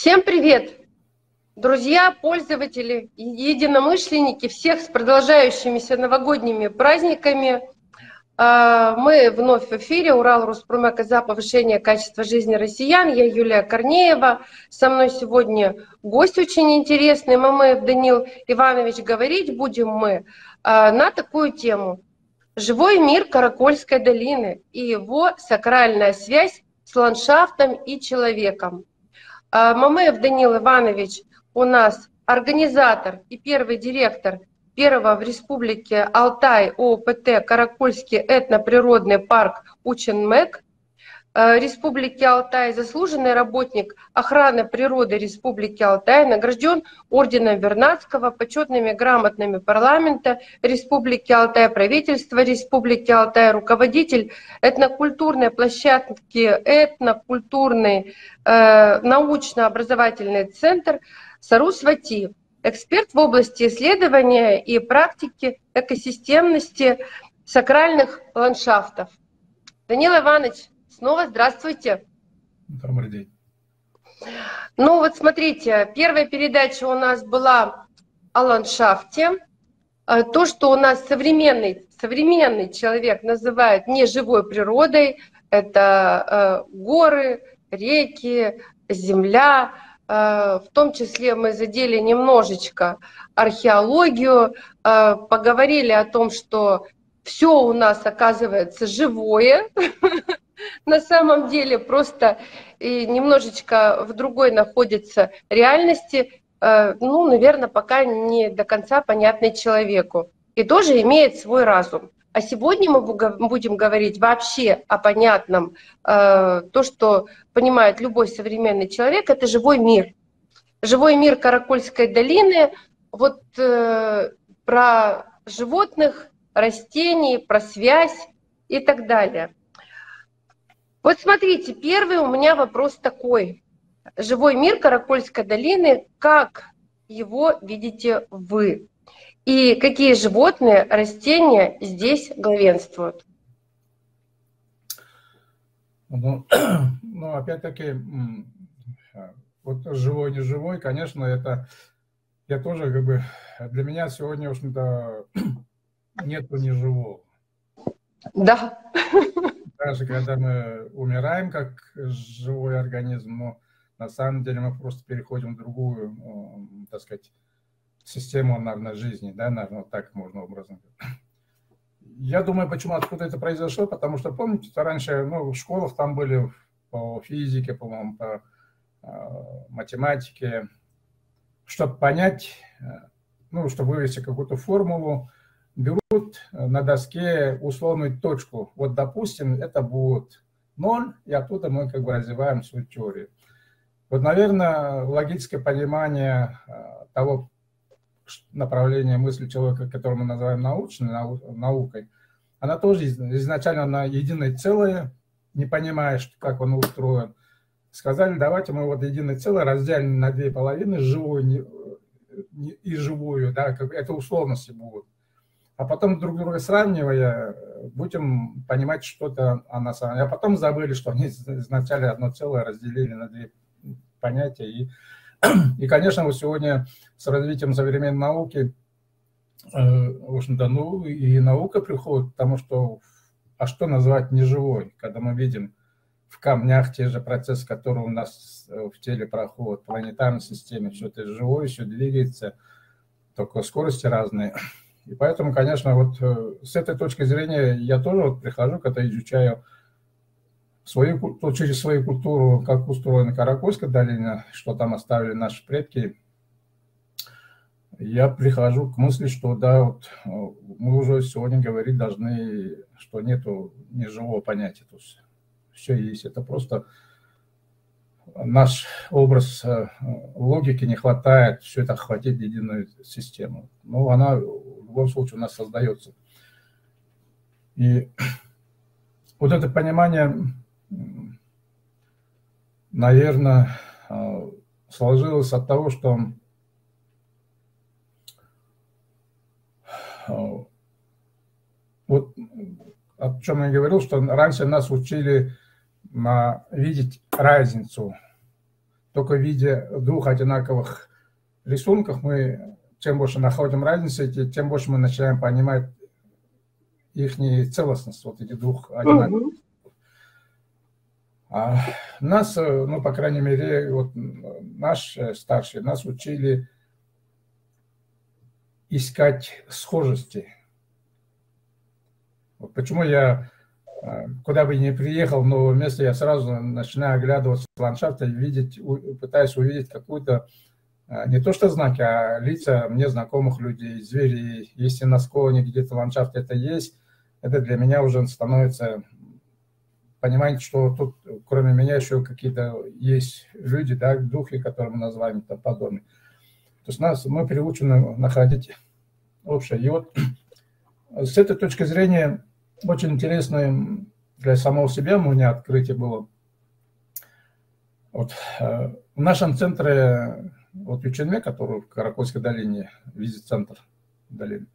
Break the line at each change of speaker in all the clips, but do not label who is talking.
Всем привет! Друзья, пользователи, единомышленники, всех с продолжающимися новогодними праздниками. А, мы вновь в эфире. Урал Руспромека за повышение качества жизни россиян. Я Юлия Корнеева. Со мной сегодня гость очень интересный, Мамаев Данил Иванович. Говорить будем мы а, на такую тему. Живой мир Каракольской долины и его сакральная связь с ландшафтом и человеком. А, Мамеев Данил Иванович у нас организатор и первый директор первого в республике Алтай ОПТ Каракульский этноприродный парк Ученмек Республики Алтай, заслуженный работник охраны природы Республики Алтай, награжден орденом Вернадского, почетными грамотными парламента Республики Алтай, правительства Республики Алтай, руководитель этнокультурной площадки, этнокультурный э, научно-образовательный центр Сарусвати, эксперт в области исследования и практики экосистемности сакральных ландшафтов. Данил Иванович, Снова здравствуйте.
Добрый день.
Ну вот смотрите, первая передача у нас была о ландшафте. Э, то, что у нас современный, современный человек называет неживой природой, это э, горы, реки, земля. Э, в том числе мы задели немножечко археологию, поговорили о том, что все у нас оказывается живое, на самом деле просто немножечко в другой находится реальности, э, ну, наверное, пока не до конца понятной человеку. И тоже имеет свой разум. А сегодня мы будем говорить вообще о понятном. Э, то, что понимает любой современный человек, это живой мир. Живой мир Каракульской долины. Вот э, про животных, растений, про связь и так далее. Вот смотрите, первый у меня вопрос такой. Живой мир Каракольской долины, как его видите вы? И какие животные, растения здесь главенствуют?
Ну, ну опять-таки, вот живой, не живой, конечно, это я тоже как бы, для меня сегодня, в общем-то, нету неживого.
Да
даже когда мы умираем как живой организм, но на самом деле мы просто переходим в другую, так сказать, систему, наверное, жизни, да, наверное, вот так можно образом. Я думаю, почему, откуда это произошло, потому что, помните, раньше, ну, в школах там были по физике, по-моему, по э, математике, чтобы понять, э, ну, чтобы вывести какую-то формулу, берут на доске условную точку. Вот, допустим, это будет 0, и оттуда мы как бы развиваем свою теорию. Вот, наверное, логическое понимание э, того направления мысли человека, которое мы называем научной наукой, она тоже изначально на единое целое, не понимая, как он устроен. Сказали, давайте мы вот единое целое разделим на две половины, живую и живую, да, как это условности будут а потом друг друга сравнивая, будем понимать что-то о нас. А потом забыли, что они изначально одно целое разделили на две понятия. И, и конечно, вот сегодня с развитием современной науки, э, в общем-то, ну и наука приходит к тому, что а что назвать неживой, когда мы видим в камнях те же процессы, которые у нас э, в теле проходят, в планетарной системе, все это живое, все двигается, только скорости разные. И поэтому, конечно, вот э, с этой точки зрения я тоже вот прихожу, когда изучаю свою, то через свою культуру, как устроена Каракольская долина, что там оставили наши предки, я прихожу к мысли, что да, вот э, мы уже сегодня говорить должны, что нету неживого понятия. То есть все есть. Это просто наш образ э, логики не хватает все это охватить единую систему. Но она в любом случае у нас создается. И вот это понимание, наверное, э, сложилось от того, что э, вот о чем я говорил, что раньше нас учили на, видеть разницу только в виде двух одинаковых рисунков мы, чем больше находим разницы, тем больше мы начинаем понимать их целостность, вот этих двух одинаковых. А нас, ну, по крайней мере, вот наш старший, нас учили искать схожести. Вот почему я, а, куда бы ни приехал в новое место, я сразу начинаю оглядываться в ландшафт и видеть, пытаюсь увидеть какую-то, не то что знаки, а лица мне знакомых людей, звери. Если на склоне где-то в ландшафте это есть, это для меня уже становится понимание, что тут кроме меня еще какие-то есть люди, да, духи, которые мы называем и тому подобное. То есть нас, мы приучены находить общее. И вот с этой точки зрения очень интересное для самого себя у меня открытие было. Вот, э, в нашем центре, вот Юченме, который в Каракольской долине, визит-центр долины,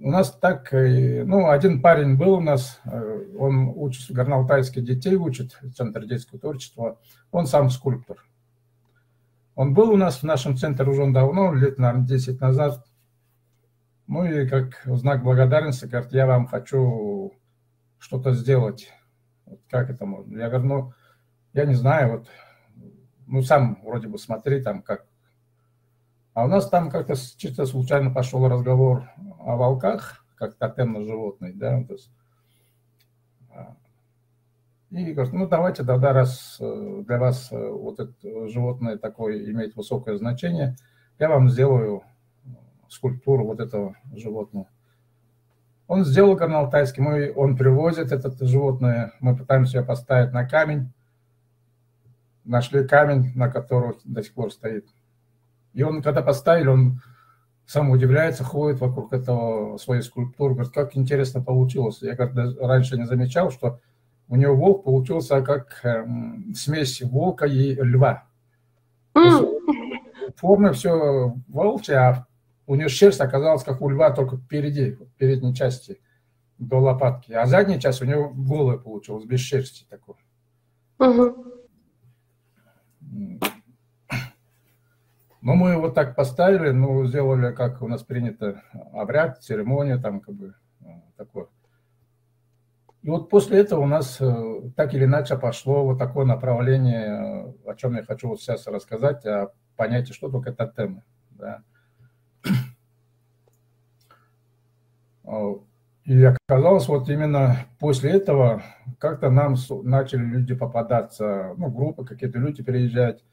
у нас так, ну, один парень был у нас, э, он учит, горноалтайских детей учит, Центр детского творчества, он сам скульптор. Он был у нас в нашем центре уже давно, лет, наверное, 10 назад. Ну и как знак благодарности, говорит, я вам хочу что-то сделать. Вот как это можно? Я говорю, ну, я не знаю, вот, ну, сам вроде бы смотри там, как. А у нас там как-то чисто случайно пошел разговор о волках, как тотемно животные, да, то есть, а, и говорит, ну давайте тогда, раз э, для вас э, вот это животное такое имеет высокое значение, я вам сделаю скульптуру вот этого животного. Он сделал канал тайский, мы, он привозит это животное, мы пытаемся ее поставить на камень, нашли камень, на котором до сих пор стоит и он, когда поставили, он сам удивляется, ходит вокруг этого своей скульптуры, говорит, как интересно получилось. Я как раньше не замечал, что у него волк получился как эм, смесь волка и льва. Форма все волчья, а у него шерсть оказалась как у льва, только впереди, в передней части до лопатки. А задняя часть у него голая получилась, без шерсти такой. Но мы его так поставили, ну, сделали, как у нас принято, обряд, церемония, там, как бы, э, такое. И вот после этого у нас э, так или иначе пошло вот такое направление, э, о чем я хочу вот сейчас рассказать, о понятии, что только это тема. Да. И оказалось, вот именно после этого как-то нам начали люди попадаться, ну, группы какие-то люди приезжать,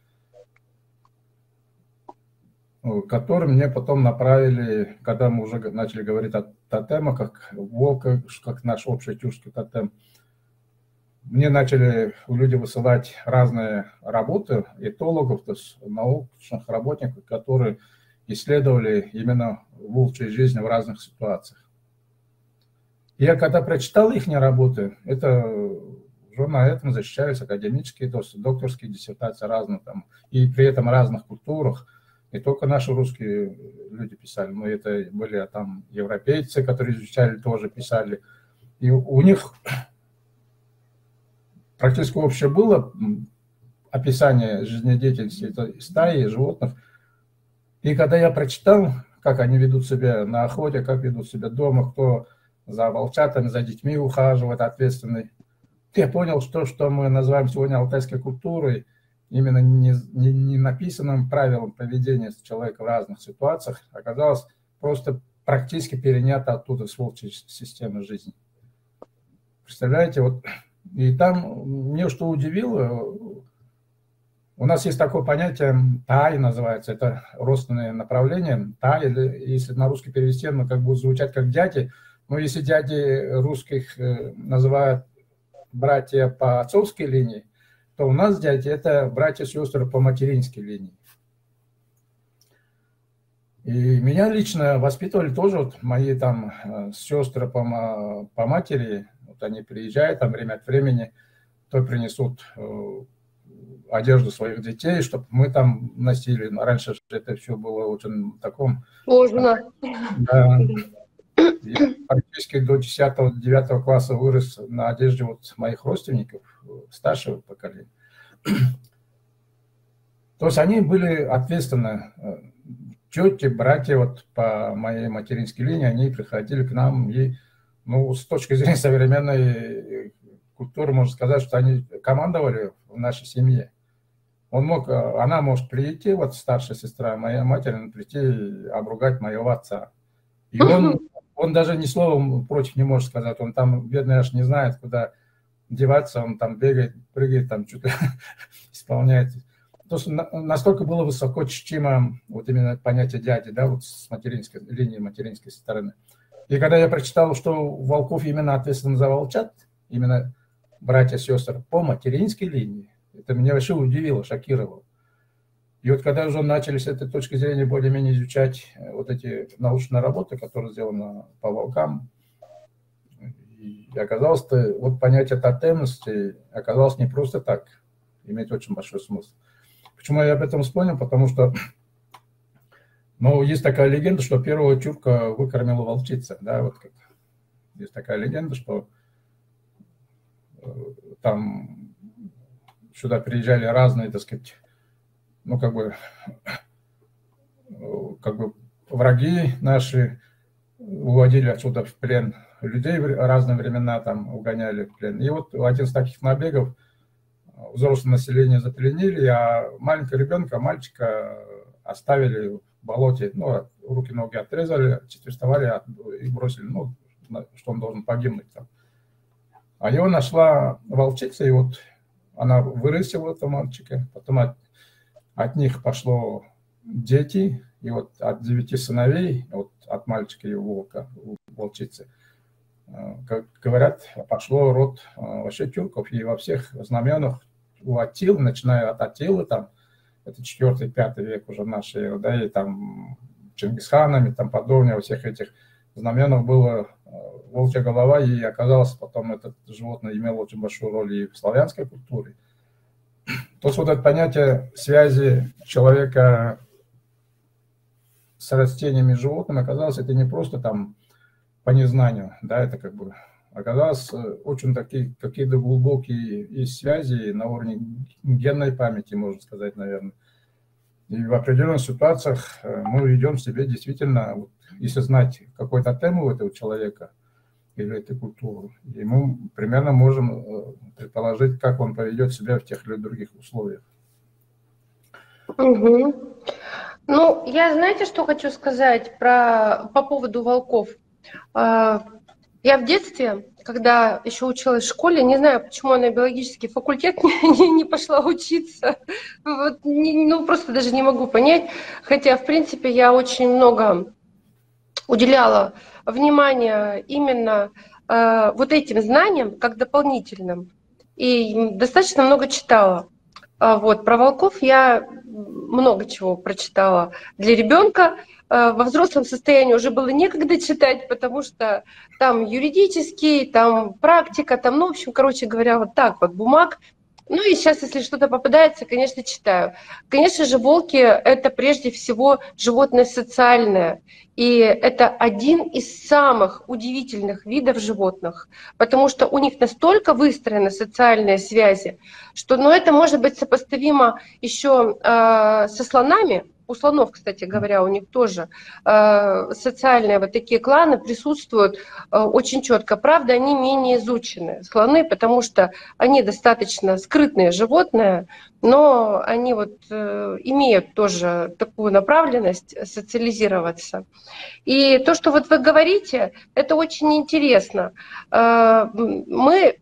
который мне потом направили, когда мы уже начали говорить о тотемах, как волка, как наш общий тюркский тотем. Мне начали люди высылать разные работы этологов, то есть научных работников, которые исследовали именно волчьей жизни в разных ситуациях. Я когда прочитал их работы, это уже на этом защищались академические, докторские диссертации разные там, и при этом разных культурах – не только наши русские люди писали, но это были а там европейцы, которые изучали, тоже писали. И у них практически общее было описание жизнедеятельности этой стаи животных. И когда я прочитал, как они ведут себя на охоте, как ведут себя дома, кто за волчатами, за детьми ухаживает, ответственный, я понял, что, что мы называем сегодня алтайской культурой – именно не, не, не написанным правилам поведения человека в разных ситуациях оказалось просто практически перенято оттуда с волчьей системы жизни. Представляете, вот и там мне что удивило, у нас есть такое понятие тай называется, это родственное направление. Тай, если на русский перевести, оно как будет звучать как дяди, но если дяди русских э, называют братья по отцовской линии, то у нас дяди это братья сестры по материнской линии. И меня лично воспитывали тоже вот мои там э, сестры по, по матери, вот они приезжают там время от времени, то принесут э, одежду своих детей, чтобы мы там носили. Раньше это все было очень таком...
Сложно.
Да. Практически до 10-9 класса вырос на одежде вот моих родственников, старшего поколения. То есть они были ответственны. Тети, братья вот по моей материнской линии, они приходили к нам и, ну, с точки зрения современной культуры, можно сказать, что они командовали в нашей семье. Он мог, она может прийти, вот старшая сестра, моя матерь, прийти и обругать моего отца. И он, он даже ни словом против не может сказать. Он там, бедный, аж не знает, куда деваться. Он там бегает, прыгает, там что-то исполняет. То, что настолько было высоко чтимо вот именно понятие дяди, да, вот с материнской линии материнской стороны. И когда я прочитал, что Волков именно ответственен за волчат, именно братья сестры по материнской линии, это меня вообще удивило, шокировало. И вот когда уже начали с этой точки зрения более-менее изучать э, вот эти научные работы, которые сделаны по волкам, и оказалось, что вот понятие тотемности оказалось не просто так, имеет очень большой смысл. Почему я об этом вспомнил? Потому что ну, есть такая легенда, что первого тюрка выкормила волчица. Да, вот как. Есть такая легенда, что э, там сюда приезжали разные, так сказать, ну, как бы, как бы враги наши уводили отсюда в плен людей в разные времена, там угоняли в плен. И вот один из таких набегов взрослое население запленили, а маленького ребенка, мальчика оставили в болоте, ну, руки-ноги отрезали, четвертовали и бросили, ну, что он должен погибнуть там. А его нашла волчица, и вот она вырастила этого мальчика, потом от них пошло дети, и вот от девяти сыновей, вот от мальчика и волка, волчицы, э, как говорят, пошло род э, вообще тюрков, и во всех знаменах у Атил, начиная от Атилы, там, это 4-5 век уже нашей, да, и там Чингисханами, там подобное, во всех этих знаменах было э, волчья голова, и оказалось потом это животное имело очень большую роль и в славянской культуре, то есть вот это понятие связи человека с растениями и животными оказалось, это не просто там по незнанию, да, это как бы оказалось э, очень такие какие-то глубокие есть связи на уровне генной памяти, можно сказать, наверное. И в определенных ситуациях э, мы ведем себе действительно, если знать какой-то тему у этого человека – или этой культуры. И мы примерно можем э, предположить, как он поведет себя в тех или других условиях.
Угу. Ну, я знаете, что хочу сказать про, по поводу волков? А, я в детстве, когда еще училась в школе, не знаю, почему на биологический факультет не, не пошла учиться. Вот, не, ну, просто даже не могу понять. Хотя, в принципе, я очень много уделяла внимание именно э, вот этим знаниям как дополнительным. И достаточно много читала. А вот, про волков я много чего прочитала для ребенка. Э, во взрослом состоянии уже было некогда читать, потому что там юридический, там практика, там, ну, в общем, короче говоря, вот так вот бумаг ну и сейчас, если что-то попадается, конечно, читаю. Конечно же, волки – это прежде всего животное социальное. И это один из самых удивительных видов животных, потому что у них настолько выстроены социальные связи, что ну, это может быть сопоставимо еще э, со слонами, у слонов, кстати говоря, у них тоже э, социальные вот такие кланы присутствуют э, очень четко. Правда, они менее изучены, слоны, потому что они достаточно скрытные животные, но они вот э, имеют тоже такую направленность социализироваться. И то, что вот вы говорите, это очень интересно. Э, мы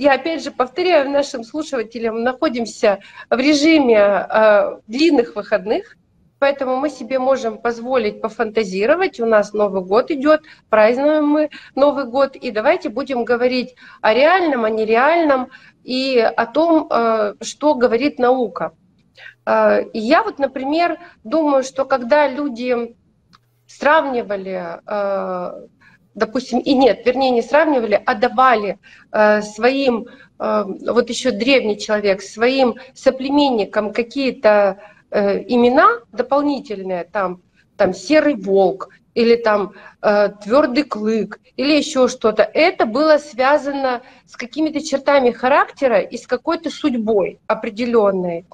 я опять же повторяю нашим слушателям, находимся в режиме э, длинных выходных, Поэтому мы себе можем позволить пофантазировать. У нас Новый год идет, празднуем мы Новый год. И давайте будем говорить о реальном, о нереальном и о том, э, что говорит наука. Э, я вот, например, думаю, что когда люди сравнивали э, допустим, и нет, вернее, не сравнивали, а давали своим, вот еще древний человек, своим соплеменникам какие-то Э, имена дополнительные, там, там серый волк, или там э, твердый клык, или еще что-то. Это было связано с какими-то чертами характера и с какой-то судьбой определенной.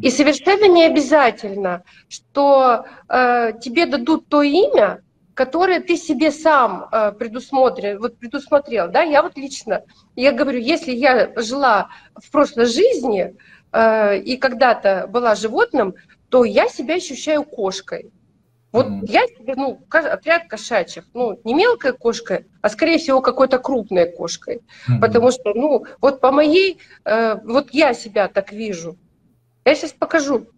И совершенно не обязательно, что э, тебе дадут то имя, которое ты себе сам э, предусмотрел, вот предусмотрел, да, я вот лично, я говорю, если я жила в прошлой жизни э, и когда-то была животным, то я себя ощущаю кошкой. Вот mm-hmm. я себе, ну, отряд кошачьих, ну, не мелкой кошкой, а скорее всего какой-то крупной кошкой. Mm-hmm. Потому что, ну, вот по моей, э, вот я себя так вижу. Я сейчас покажу.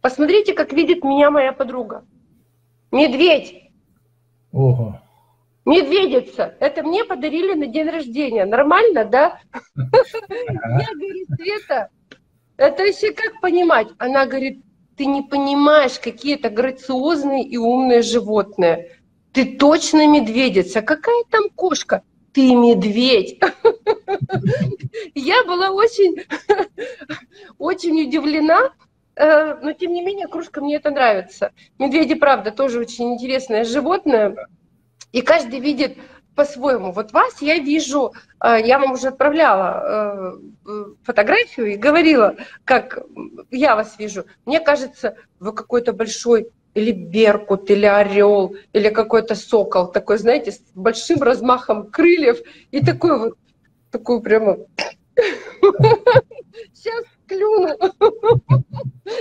Посмотрите, как видит меня моя подруга. Медведь.
Ого.
Медведица. Это мне подарили на день рождения. Нормально, да? Я говорю, Света, это вообще как понимать? Она говорит, ты не понимаешь, какие это грациозные и умные животные. Ты точно медведица. Какая там кошка? Ты медведь. Я была очень, очень удивлена, э, но тем не менее кружка мне это нравится. Медведи, правда, тоже очень интересное животное. И каждый видит по-своему. Вот вас я вижу, э, я вам уже отправляла э, фотографию и говорила, как я вас вижу. Мне кажется, вы какой-то большой или беркут, или орел, или какой-то сокол, такой, знаете, с большим размахом крыльев и такой вот, такой прямо... Сейчас клюну.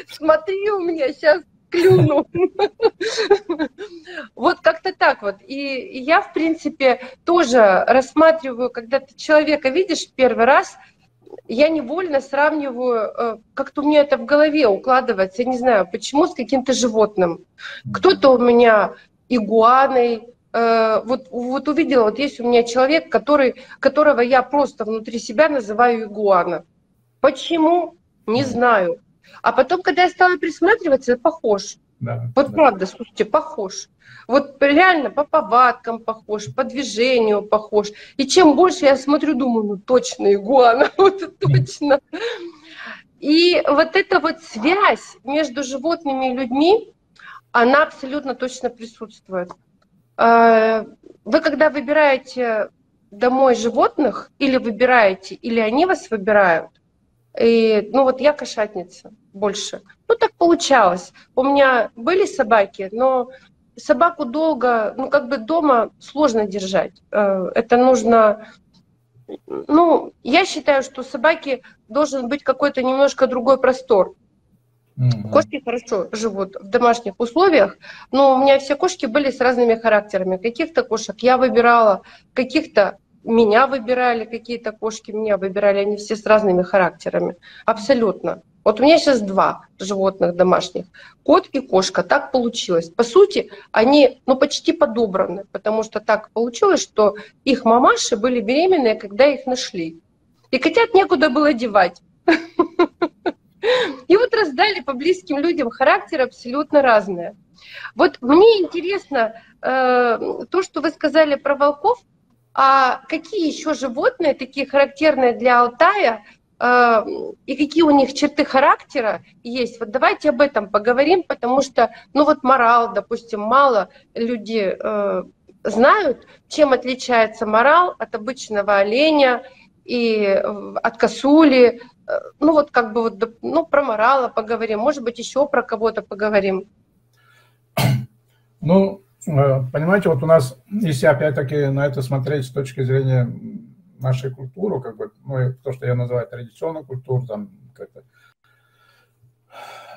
Смотри у меня, сейчас клюну. Вот как-то так вот. И я, в принципе, тоже рассматриваю, когда ты человека видишь первый раз, я невольно сравниваю, э, как-то у меня это в голове укладывается, я не знаю, почему с каким-то животным. Кто-то у меня игуаной, э, вот, вот увидела, вот есть у меня человек, который, которого я просто внутри себя называю игуана. Почему? Не знаю. А потом, когда я стала присматриваться, похож. Да, вот да. правда, слушайте, похож. Вот реально по повадкам похож, по движению похож. И чем больше я смотрю, думаю, ну точно игуана, вот точно. И вот эта вот связь между животными и людьми, она абсолютно точно присутствует. А, вы когда выбираете домой животных, или выбираете, или они вас выбирают, и, ну вот я кошатница больше. Ну так получалось. У меня были собаки, но собаку долго, ну как бы дома сложно держать. Э, это нужно, ну я считаю, что собаки должен быть какой-то немножко другой простор. Угу. Кошки хорошо живут в домашних условиях, но у меня все кошки были с разными характерами. Каких-то кошек я выбирала, каких-то меня выбирали, какие-то кошки меня выбирали, они все с разными характерами. Абсолютно. Вот у меня сейчас два животных домашних, кот и кошка. Так получилось. По сути, они ну, почти подобраны, потому что так получилось, что их мамаши были беременные, когда их нашли. И котят некуда было девать. И вот раздали по близким людям характеры абсолютно разные. Вот мне интересно э, то, что вы сказали про волков, а какие еще животные, такие характерные для Алтая, э, и какие у них черты характера есть. Вот давайте об этом поговорим, потому что, ну вот морал, допустим, мало люди э, знают, чем отличается морал от обычного оленя и от косули. Э, ну вот как бы вот, ну про морала поговорим, может быть еще про кого-то поговорим.
Ну, Э, понимаете, вот у нас, если опять-таки на это смотреть с точки зрения нашей культуры, как бы, ну, то, что я называю традиционной культурой, там, как-то,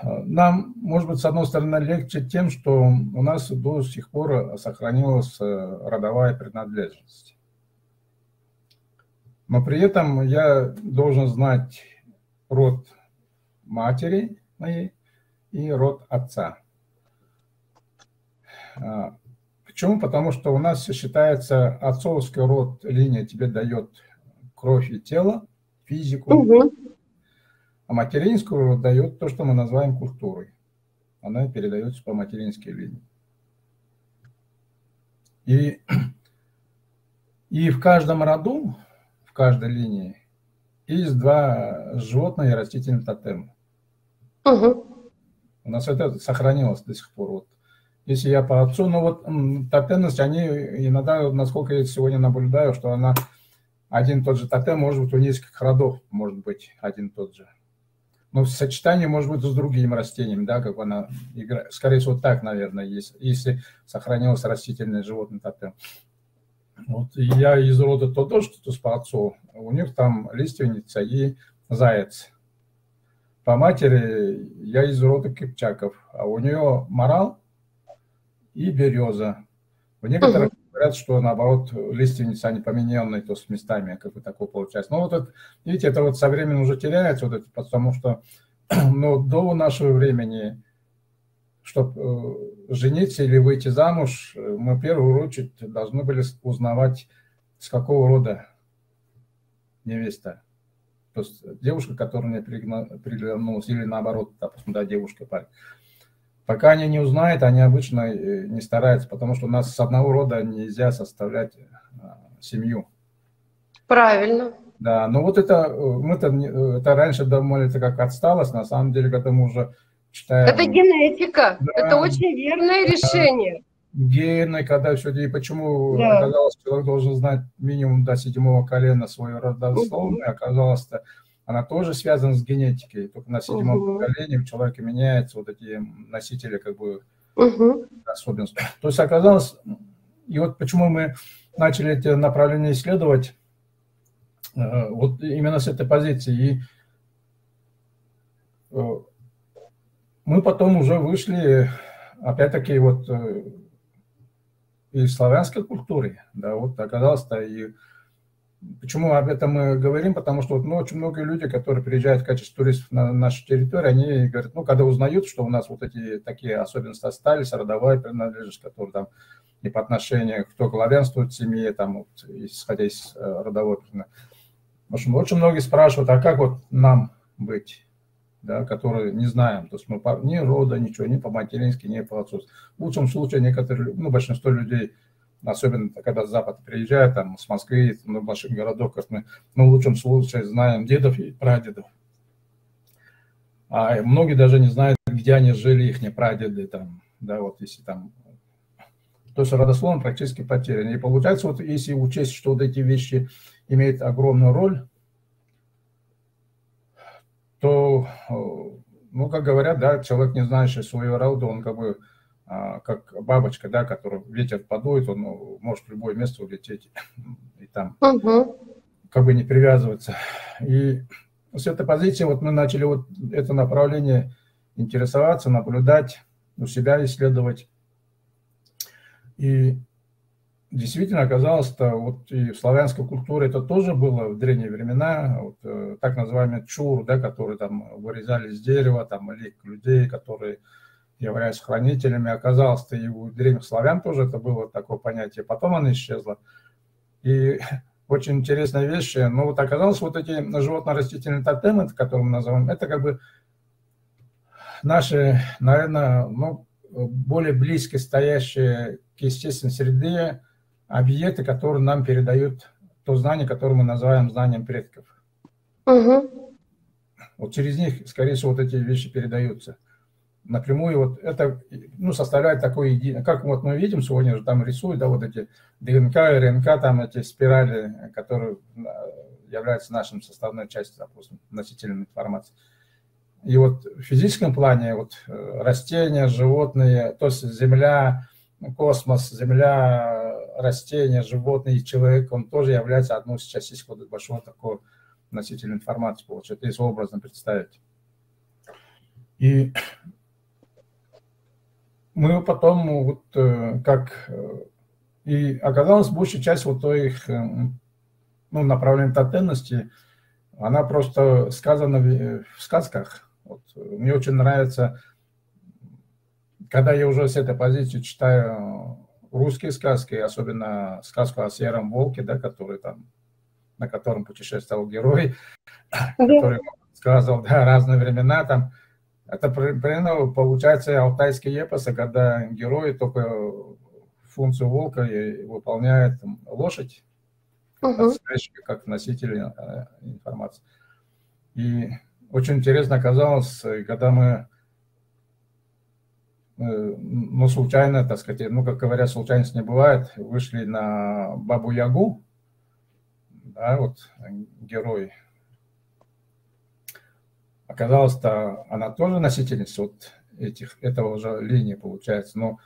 э, нам, может быть, с одной стороны, легче тем, что у нас до сих пор сохранилась э, родовая принадлежность. Но при этом я должен знать род матери моей и род отца. А, почему? Потому что у нас считается отцовский род, линия тебе дает кровь и тело, физику, угу. а материнский род дает то, что мы называем культурой. Она передается по материнской линии. И, и в каждом роду, в каждой линии, есть два животных и растительных тотема. Угу. У нас это сохранилось до сих пор. Вот если я по отцу, ну вот тотемность, они иногда, насколько я сегодня наблюдаю, что она один тот же тотем может быть у нескольких родов, может быть один тот же. Но в сочетании может быть с другими растениями, да, как она играет. Скорее всего, так, наверное, если, если сохранилось растительное животное тотем. Вот я из рода то тоже, что с по отцу. У них там лиственница и заяц. По матери я из рода кипчаков, а у нее морал и береза. В некоторых угу. говорят, что наоборот лиственница, они помененные, то с местами, как бы такое получается. Но вот это, видите, это вот со временем уже теряется, вот это, потому что ну, до нашего времени, чтобы э, жениться или выйти замуж, мы в первую очередь должны были узнавать, с какого рода невеста. То есть девушка, которая мне приглянулась, или наоборот, допустим, да, девушка, парень. Пока они не узнают, они обычно э, не стараются, потому что у нас с одного рода нельзя составлять а, семью.
Правильно.
Да, но вот это, э, мы-то это раньше думали, это как отсталость, на самом деле, когда мы уже читаем...
Это генетика, да, это очень верное да, решение.
Гены, когда все, и почему да. оказалось, человек должен знать минимум до седьмого колена свое родословное, оказалось-то она тоже связана с генетикой, только на седьмом угу. поколении у человека меняются вот эти носители как бы угу. особенности. То есть оказалось, и вот почему мы начали эти направления исследовать, э, вот именно с этой позиции. И э, мы потом уже вышли, опять-таки, вот э, из славянской культуры, да, вот оказалось-то и Почему об этом мы говорим? Потому что ну, очень много людей, которые приезжают в качестве туристов на нашу территорию, они говорят, ну, когда узнают, что у нас вот эти такие особенности остались, родовая принадлежность, которая там и по отношению, кто главенствует в семье, там, вот, исходя из э, родовой принадлежности. В общем, очень многие спрашивают, а как вот нам быть, да, которые не знаем, то есть мы ни рода, ничего, ни по-матерински, ни по отцовству. В лучшем случае некоторые, ну, большинство людей – особенно когда с Запада приезжают, там, с Москвы, на больших городов, как мы, ну, в лучшем случае знаем дедов и прадедов. А многие даже не знают, где они жили, их прадеды, там, да, вот если там... То есть родословно практически потерян. И получается, вот если учесть, что вот эти вещи имеют огромную роль, то, ну, как говорят, да, человек, не знающий своего рода, он как бы как бабочка, да, которую ветер подует, он ну, может в любое место улететь и там угу. как бы не привязываться. И с этой позиции вот мы начали вот это направление интересоваться, наблюдать, у себя исследовать. И действительно оказалось, что вот и в славянской культуре это тоже было в древние времена, вот, э, так называемый чур, да, который там вырезали из дерева, там, или людей, которые являясь хранителями, оказалось-то и у древних славян тоже это было такое понятие, потом оно исчезло. И очень интересная вещь, ну вот оказалось, вот эти животно-растительные тотемы, которые мы называем, это как бы наши, наверное, ну, более близко стоящие к естественной среде объекты, которые нам передают то знание, которое мы называем знанием предков. Угу. Вот через них, скорее всего, вот эти вещи передаются напрямую вот это ну, составляет единое, как вот мы видим сегодня же там рисуют, да, вот эти ДНК, РНК, там эти спирали, которые э, являются нашим составной частью, допустим, носителем информации. И вот в физическом плане вот э, растения, животные, то есть Земля, космос, Земля, растения, животные человек, он тоже является одной из частей вот большого такого носителя информации, получается, если образно представить. И мы потом вот э, как э, и оказалось большая часть вот их э, ну, направления тотемности, она просто сказана в сказках. Вот. Мне очень нравится, когда я уже с этой позиции читаю русские сказки, особенно сказку о сером волке, да, который там, на котором путешествовал герой, который сказал да, разные времена, там, это примерно получается алтайские эпосы, когда герои только функцию волка выполняет лошадь, угу. как носитель э, информации. И очень интересно оказалось, когда мы ну, случайно, так сказать, ну, как говорят, случайность не бывает, вышли на Бабу Ягу, да, вот герой. Оказалось-то, она тоже носительница вот этих, этого уже линии получается, но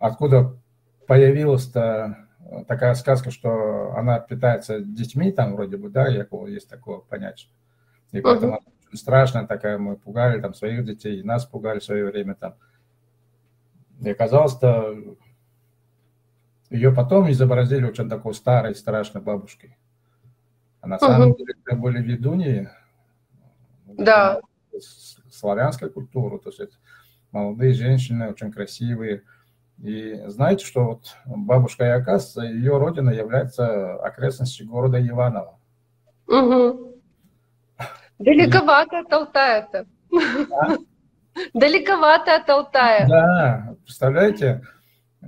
откуда появилась-то такая сказка, что она питается детьми, там вроде бы, да, якобы есть такое понятие. И поэтому uh-huh. страшная такая, мы пугали там своих детей, и нас пугали в свое время там. И оказалось-то, ее потом изобразили очень такой старой, страшной бабушкой. А на самом uh-huh. деле это были ведуньи.
Да.
Славянской культуры, то есть это молодые женщины, очень красивые, и знаете, что вот бабушка Якас, ее родина является окрестностью города Иваново.
Угу. Далековато от Алтая-то. А? Далековато от Алтая.
Да, представляете?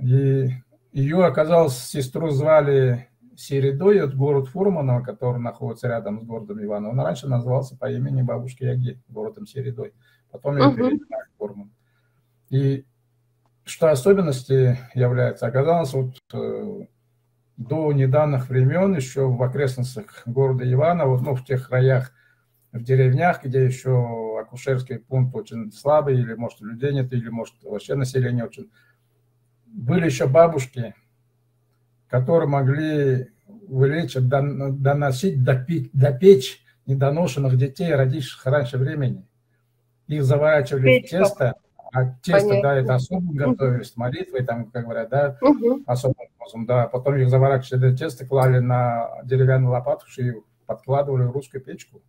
И ее, оказалось, сестру звали Середой, от город Фурманова, который находится рядом с городом Иваново. Он раньше назывался по имени бабушки Яги, городом Середой. Потом угу. перевели в Фурман. И что особенности является? Оказалось, вот э, до недавних времен еще в окрестностях города Иваново, ну, в тех краях, в деревнях, где еще акушерский пункт очень слабый, или, может, людей нет, или, может, вообще население очень... Были еще бабушки, которые могли вылечить, доносить, допить, допечь недоношенных детей, родивших раньше времени. Их заворачивали Печка. в тесто, а тесто, Понятно. да, это особо готовили с молитвой, там, как говорят, да, угу. особым образом, да. Потом их заворачивали тесто, клали на деревянную лопату и подкладывали в русскую печку.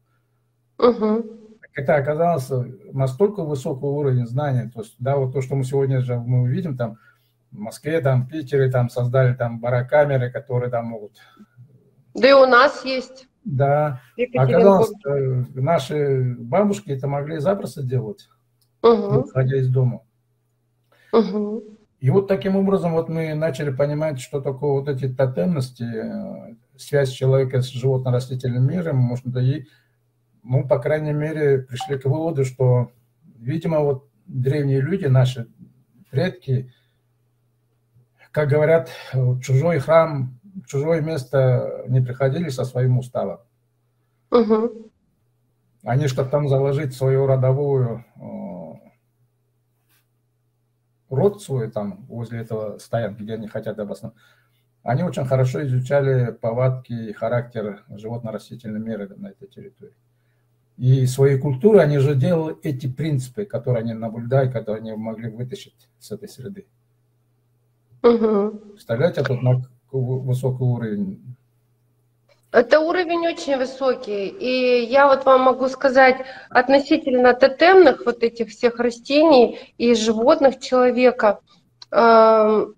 Угу. Это оказалось настолько высокий уровень знаний, то есть, да, вот то, что мы сегодня же мы увидим, там, в Москве, там, в Питере, там, создали там барокамеры, которые там могут...
Да и у нас есть.
Да. Оказалось, э, наши бабушки это могли запросто делать угу. выходя из дома. Угу. И вот таким образом вот мы начали понимать, что такое вот эти тотемности, э, связь человека с животно-растительным миром, можно и мы, по крайней мере, пришли к выводу, что, видимо, вот древние люди, наши предки, как говорят, в чужой храм, в чужое место не приходили со своим уставом. Угу. Они, чтобы там заложить свою родовую э, род свой там возле этого стоянки, где они хотят обосновать, они очень хорошо изучали повадки и характер животно-растительного мира на этой территории. И своей культуры они же делали эти принципы, которые они наблюдают, которые они могли вытащить с этой среды. Угу. Представляете, тут на высокий уровень
это уровень очень высокий. И я вот вам могу сказать относительно тотемных вот этих всех растений и животных человека. Эм,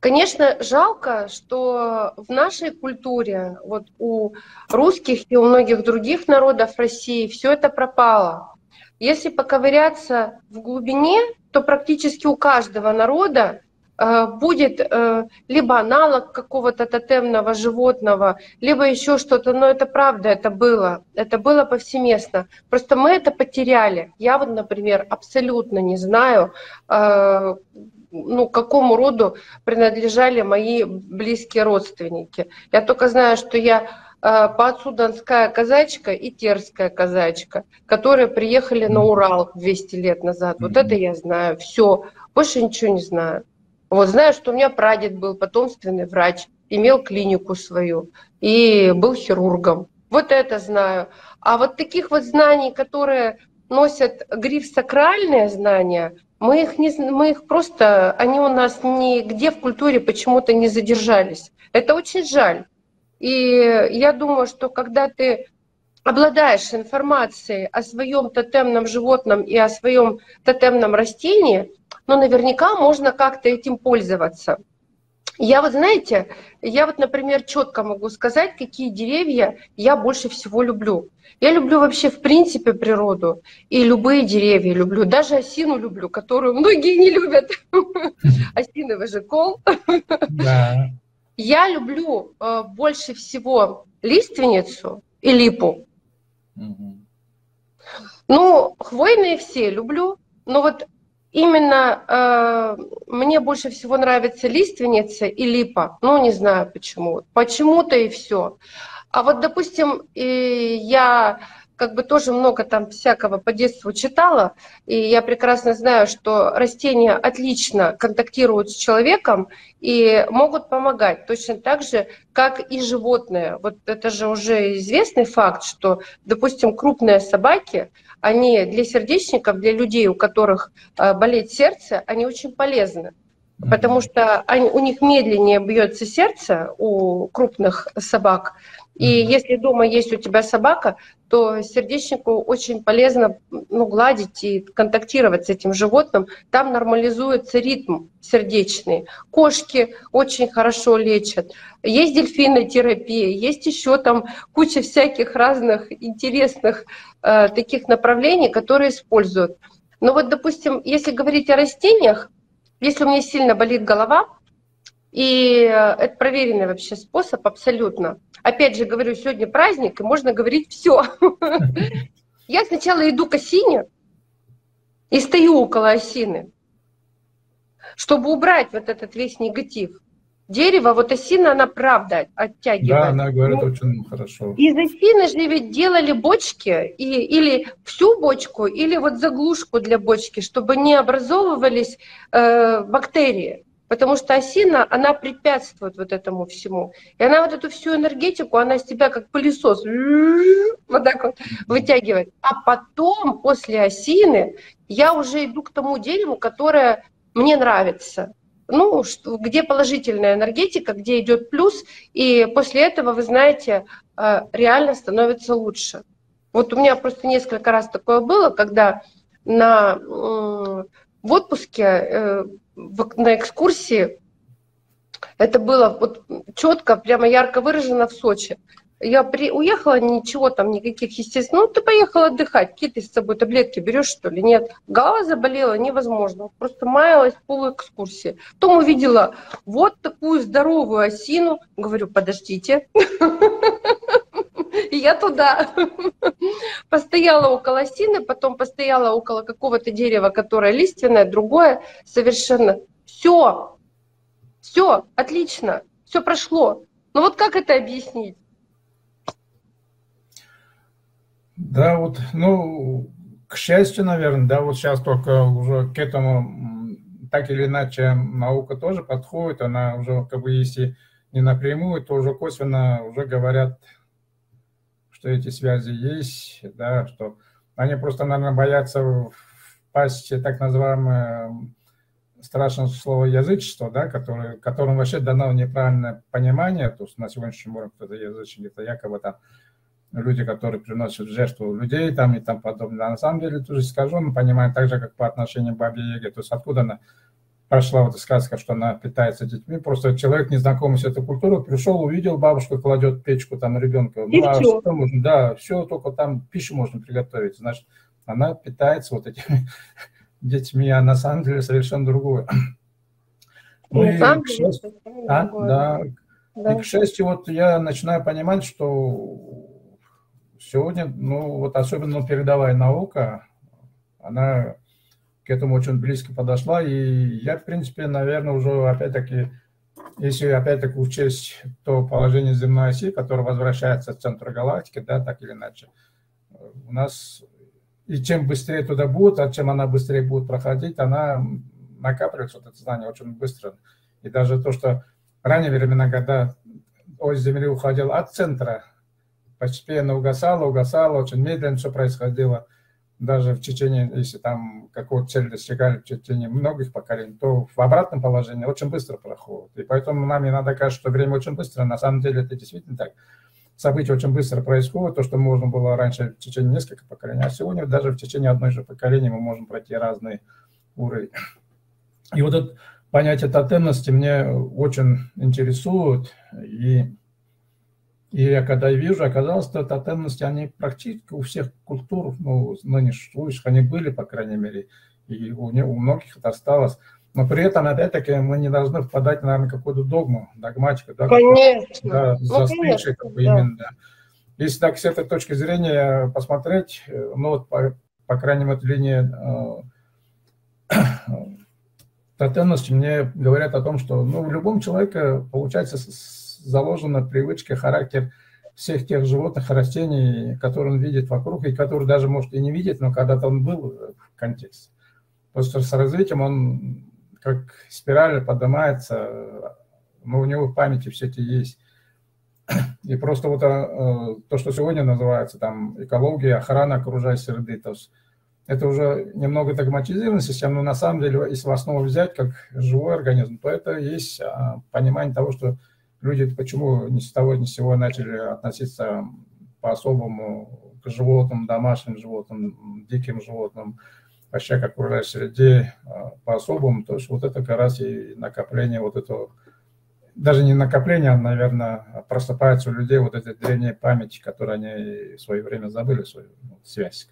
конечно, жалко, что в нашей культуре, вот у русских и у многих других народов России все это пропало. Если поковыряться в глубине, то практически у каждого народа будет э, либо аналог какого-то тотемного животного, либо еще что-то. Но это правда, это было. Это было повсеместно. Просто мы это потеряли. Я вот, например, абсолютно не знаю, э, ну, какому роду принадлежали мои близкие родственники. Я только знаю, что я по отцу донская казачка и терская казачка, которые приехали на Урал 200 лет назад. Вот это я знаю. Все, больше ничего не знаю. Вот знаю, что у меня прадед был потомственный врач, имел клинику свою и был хирургом. Вот это знаю. А вот таких вот знаний, которые носят гриф сакральные знания, мы их, не, мы их просто, они у нас нигде в культуре почему-то не задержались. Это очень жаль. И я думаю, что когда ты обладаешь информацией о своем тотемном животном и о своем тотемном растении, но наверняка можно как-то этим пользоваться. Я вот, знаете, я вот, например, четко могу сказать, какие деревья я больше всего люблю. Я люблю вообще в принципе природу и любые деревья люблю. Даже осину люблю, которую многие не любят. Осиновый же кол. Я люблю э, больше всего лиственницу и липу. Ну, хвойные все люблю. Но вот именно э, мне больше всего нравится лиственница и липа. Ну, не знаю почему. Почему-то и все. А вот, допустим, и я как бы тоже много там всякого по детству читала, и я прекрасно знаю, что растения отлично контактируют с человеком и могут помогать, точно так же, как и животные. Вот это же уже известный факт, что, допустим, крупные собаки, они для сердечников, для людей, у которых э, болит сердце, они очень полезны. Потому что они, у них медленнее бьется сердце у крупных собак, и если дома есть у тебя собака, то сердечнику очень полезно ну, гладить и контактировать с этим животным. Там нормализуется ритм сердечный. Кошки очень хорошо лечат. Есть дельфинотерапия, есть еще там куча всяких разных интересных э, таких направлений, которые используют. Но вот, допустим, если говорить о растениях, если у меня сильно болит голова, и э, это проверенный вообще способ абсолютно. Опять же, говорю, сегодня праздник, и можно говорить все. Я сначала иду к осине и стою около осины, чтобы убрать вот этот весь негатив. Дерево, вот осина, она правда оттягивает. Да,
она говорит ну, очень хорошо.
Из осины же ведь делали бочки, и, или всю бочку, или вот заглушку для бочки, чтобы не образовывались э, бактерии потому что осина, она препятствует вот этому всему. И она вот эту всю энергетику, она с тебя как пылесос вот так вот вытягивает. А потом, после осины, я уже иду к тому дереву, которое мне нравится. Ну, где положительная энергетика, где идет плюс, и после этого, вы знаете, э, реально становится лучше. Вот у меня просто несколько раз такое было, когда на, в отпуске э, на экскурсии. Это было вот четко, прямо ярко выражено в Сочи. Я при... уехала, ничего там, никаких, естественно. Ну, ты поехала отдыхать, какие ты с собой таблетки берешь, что ли? Нет. Голова заболела, невозможно. Просто маялась пол экскурсии. Потом увидела вот такую здоровую осину. Говорю, подождите. Я туда постояла около осины, потом постояла около какого-то дерева, которое лиственное, другое совершенно. Все, все, отлично, все прошло. Но вот как это объяснить?
Да, вот, ну, к счастью, наверное, да, вот сейчас только уже к этому так или иначе наука тоже подходит, она уже, как бы, если не напрямую, то уже косвенно уже говорят что эти связи есть, да, что они просто, наверное, боятся впасть в так называемое страшное слово язычество, да, которое, которым вообще дано неправильное понимание, то есть на сегодняшний момент кто-то язычник, это якобы там люди, которые приносят жертву людей там и там подобное. А на самом деле, тоже мы понимаем так же, как по отношению к Бабе Яге, то есть откуда она прошла вот сказка, что она питается детьми. Просто человек, незнакомый с этой культурой, пришел, увидел, бабушка кладет печку там ребенка.
И ну, а все.
что можно? Да, все, только там пищу можно приготовить. Значит, она питается вот этими детьми, а на самом деле совершенно другое. Ну, и, к счастью, а, да. да. И, к счастью, вот я начинаю понимать, что сегодня, ну, вот особенно передовая наука, она к этому очень близко подошла. И я, в принципе, наверное, уже опять-таки, если опять-таки учесть то положение земной оси, которое возвращается в центр галактики, да, так или иначе, у нас и чем быстрее туда будет, а чем она быстрее будет проходить, она накапливается, вот это знание, очень быстро. И даже то, что ранее времена, когда ось Земли уходил от центра, постепенно угасало, угасало, очень медленно все происходило – даже в течение, если там какую-то цель достигали в течение многих поколений, то в обратном положении очень быстро проходит. И поэтому нам иногда кажется, что время очень быстро. На самом деле это действительно так. События очень быстро происходят. То, что можно было раньше в течение нескольких поколений, а сегодня даже в течение одной же поколения мы можем пройти разные уровни. И вот это понятие тотемности мне очень интересует. И и я когда вижу, оказалось, что тотемности, они практически у всех культур, ну, ныне существующих, они были, по крайней мере, и у, у многих это осталось. Но при этом, опять-таки, мы не должны впадать, наверное, какую-то догму, догматику. Да,
конечно.
Да, ну, застывшей, как бы, да. именно, да. Если так с этой точки зрения посмотреть, ну, вот, по, по крайней мере, линии э, тотемности мне говорят о том, что ну, в любом человеке, получается, заложена привычка, характер всех тех животных, растений, которые он видит вокруг, и которые даже, может, и не видит, но когда-то он был в контексте. Просто с развитием он как спираль поднимается, но у него в памяти все эти есть. И просто вот а, то, что сегодня называется там экология, охрана окружающей среды, то есть это уже немного догматизированная система, но на самом деле, если в основу взять как живой организм, то это есть а, понимание того, что люди почему ни с того ни с сего начали относиться по-особому к животным, домашним животным, диким животным, вообще к окружающей среде а, по-особому. То есть вот это как раз и накопление вот этого, даже не накопление, а, наверное, просыпается у людей вот этой древней памяти, которую они в свое время забыли, свою ну, связь.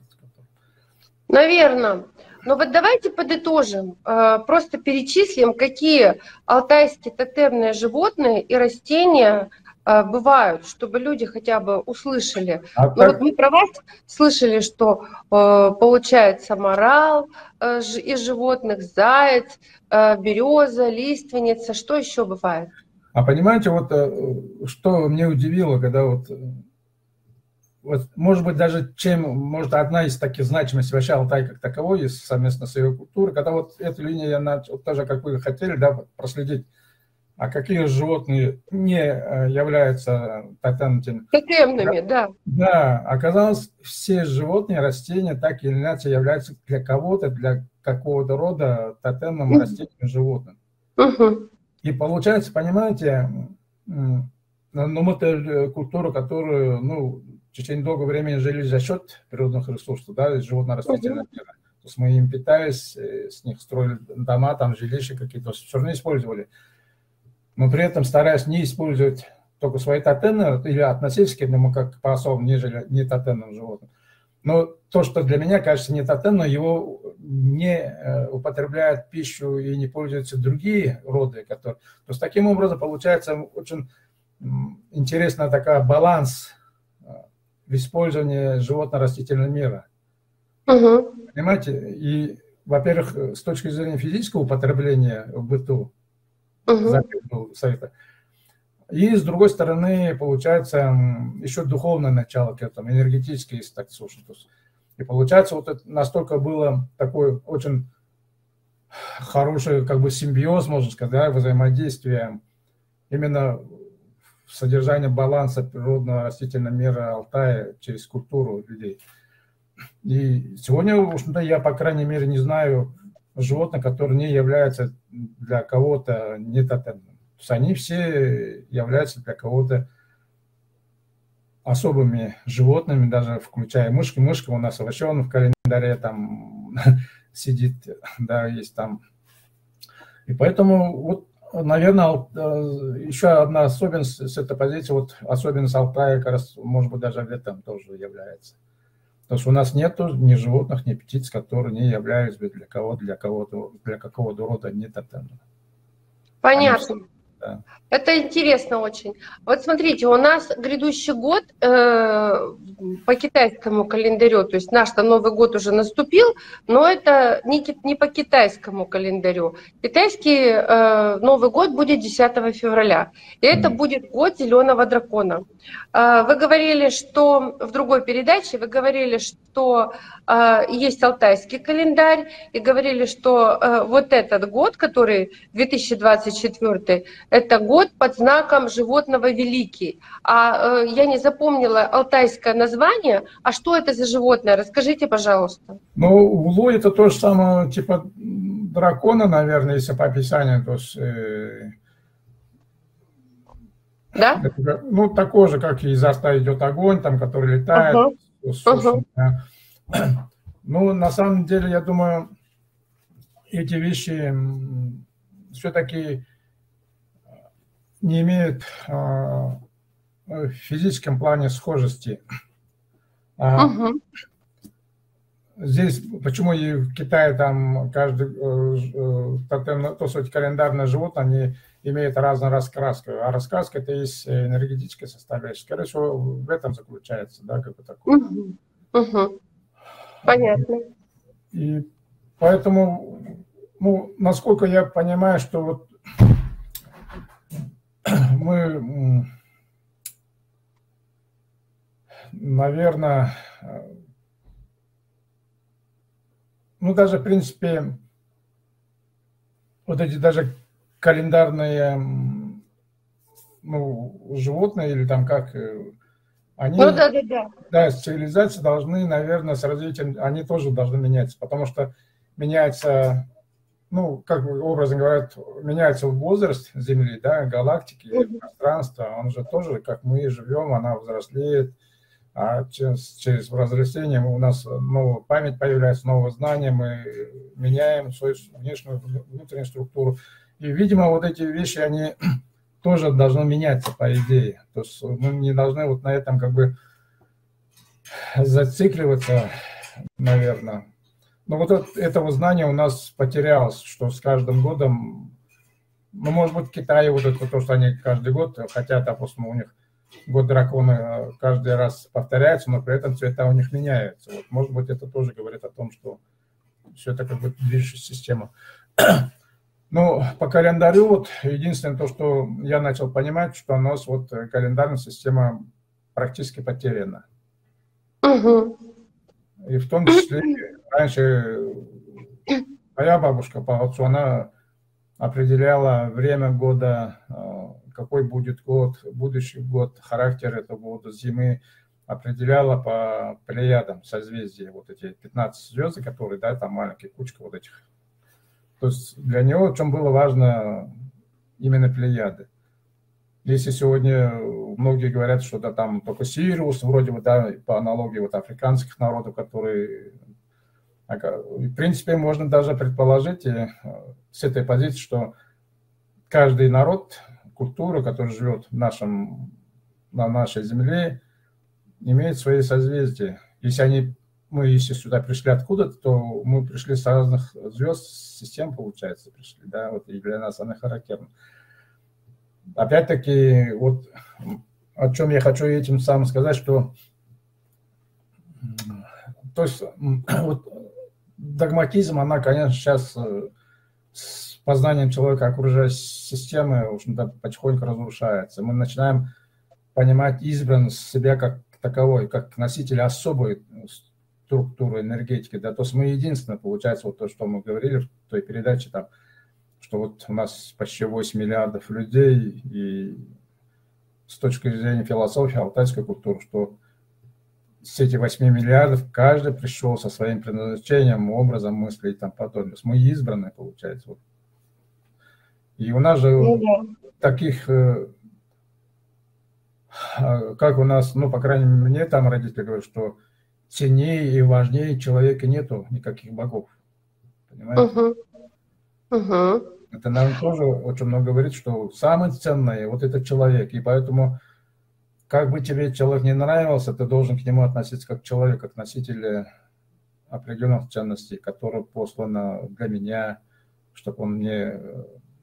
Наверное. Но вот давайте подытожим, э, просто перечислим, какие алтайские тотемные животные и растения э, бывают, чтобы люди хотя бы услышали. А ну, вот мы про вас слышали, что э, получается морал из животных, заяц, береза, лиственница. Что еще бывает?
А понимаете, вот что мне удивило, когда вот вот, может быть, даже чем, может, одна из таких значимостей вообще Алтай как таковой, есть совместно с ее культурой, когда вот эту линию я начал, вот тоже, как вы хотели, да, проследить, а какие животные не э, являются тотемными?
Тотемными, да.
Да, оказалось, все животные, растения так или иначе являются для кого-то, для какого-то рода тотемным угу. растением животным. И получается, понимаете, ну, э, культуру, которую, ну, течение долгого времени жили за счет природных ресурсов, да, животно-растительного мира. То есть мы им питались, э, с них строили дома, там жилища какие-то, все равно использовали. Но при этом стараясь не использовать только свои тотемные или относиться к этому как по особым, нежели не тотемным животным. Но то, что для меня кажется не тотемно, его не э, употребляют пищу и не пользуются другие роды. Которые... То есть таким образом получается очень интересный такой баланс в использовании животно-растительного мира. Угу. Понимаете? И, во-первых, с точки зрения физического употребления в быту, угу. совета, и с другой стороны, получается, еще духовное начало к этому, энергетическое, если так слушать. И получается, вот это настолько было такой очень хороший как бы симбиоз, можно сказать, да, взаимодействие именно содержание баланса природного растительного мира Алтая через культуру людей. И сегодня, в общем-то, я, по крайней мере, не знаю животных, которые не являются для кого-то не тотемным. То есть они все являются для кого-то особыми животными, даже включая мышки. Мышка у нас овощен в календаре там сидит, да, есть там. И поэтому вот Наверное, э, еще одна особенность с этой позиции, вот особенность Алтая, как раз, может быть, даже в этом тоже является. Потому что у нас нет ни животных, ни птиц, которые не являются для кого для кого-то, для какого-то рода не тотемными.
Понятно. Конечно, да. Это интересно очень. Вот смотрите, у нас грядущий год э, по китайскому календарю, то есть наш Новый год уже наступил, но это не, не по китайскому календарю. Китайский э, Новый год будет 10 февраля, и это будет год зеленого дракона. Э, вы говорили, что в другой передаче, вы говорили, что э, есть алтайский календарь, и говорили, что э, вот этот год, который 2024, это год, под знаком животного великий. А э, я не запомнила алтайское название. А что это за животное? Расскажите, пожалуйста.
Ну, улу это то же самое, типа дракона, наверное, если по описанию. То есть, э,
да?
Это, ну, такой же, как и изо рта идет огонь, там, который летает. Uh-huh. uh-huh. Да. Ну, на самом деле, я думаю, эти вещи все-таки не имеют а, в физическом плане схожести. Угу. Здесь, почему и в Китае там каждый э, тотем, то суть календарное животное, они имеют разную раскраску, а раскраска это есть энергетическая составляющая. Скорее всего, в этом заключается, да, как бы такое. Угу.
Угу. Понятно.
И поэтому ну, насколько я понимаю, что вот мы, наверное, ну, даже, в принципе, вот эти даже календарные ну, животные или там как, э, они, ну, да, да, да. да, цивилизации должны, наверное, с развитием, они тоже должны меняться, потому что меняется, ну, как образно говорят, меняется возраст Земли, да, галактики, mm-hmm. пространства, он же тоже, как мы живем, она взрослеет, а через, через возрастение у нас новая память появляется, новые знания, мы меняем свою внешнюю, внутреннюю структуру. И, видимо, вот эти вещи, они тоже должны меняться, по идее. То есть мы не должны вот на этом как бы зацикливаться, наверное. Но вот это, этого знания у нас потерялось, что с каждым годом, ну, может быть, в Китае вот это то, что они каждый год хотят, допустим, у них год дракона каждый раз повторяется, но при этом цвета у них меняются. Вот, может быть, это тоже говорит о том, что все это как бы движущая система. Ну, по календарю, вот единственное то, что я начал понимать, что у нас вот календарная система практически потеряна. Угу. И в том числе раньше моя бабушка по отцу, она определяла время года, э, какой будет год, будущий год, характер этого года, зимы, определяла по плеядам, созвездия, вот эти 15 звезд, которые, да, там маленькая кучка вот этих то есть для него в чем было важно именно Плеяды. Если сегодня многие говорят, что да, там только Сириус, вроде бы, да, по аналогии вот африканских народов, которые... В принципе, можно даже предположить и с этой позиции, что каждый народ, культура, который живет в нашем, на нашей земле, имеет свои созвездия. Если они мы, если сюда пришли откуда-то, то мы пришли с разных звезд, систем, получается, пришли, да, вот, и для нас она характерна. Опять-таки, вот о чем я хочу этим самым сказать, что то есть вот догматизм, она, конечно, сейчас э, с познанием человека окружающей системы, в общем-то, потихоньку разрушается. Мы начинаем понимать избранность себя как таковой, как носителя особой структуру энергетики, да, то есть мы единственное, получается, вот то, что мы говорили в той передаче, там, что вот у нас почти 8 миллиардов людей, и с точки зрения философии алтайской культуры, что с этих 8 миллиардов каждый пришел со своим предназначением, образом мысли и там подобное. Мы избранные, получается. Вот. И у нас же ну, да. таких, э, а, как у нас, ну, по крайней мере, мне там родители говорят, что ценнее и важнее человека нету никаких богов. Понимаете? Угу. Угу. Это нам тоже очень много говорит, что самое ценное вот этот человек. И поэтому, как бы тебе человек не нравился, ты должен к нему относиться как человек, как носитель определенных ценностей, которые посланы для меня, чтобы он мне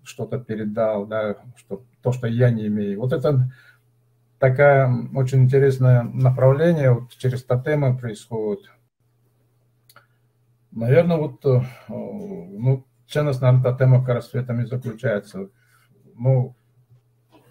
что-то передал, да, что, то, что я не имею. Вот это такая очень интересное направление, вот через тотемы происходит. Наверное, вот, э, ну, ценность, наверное, тотема как раз в этом и заключается. Ну,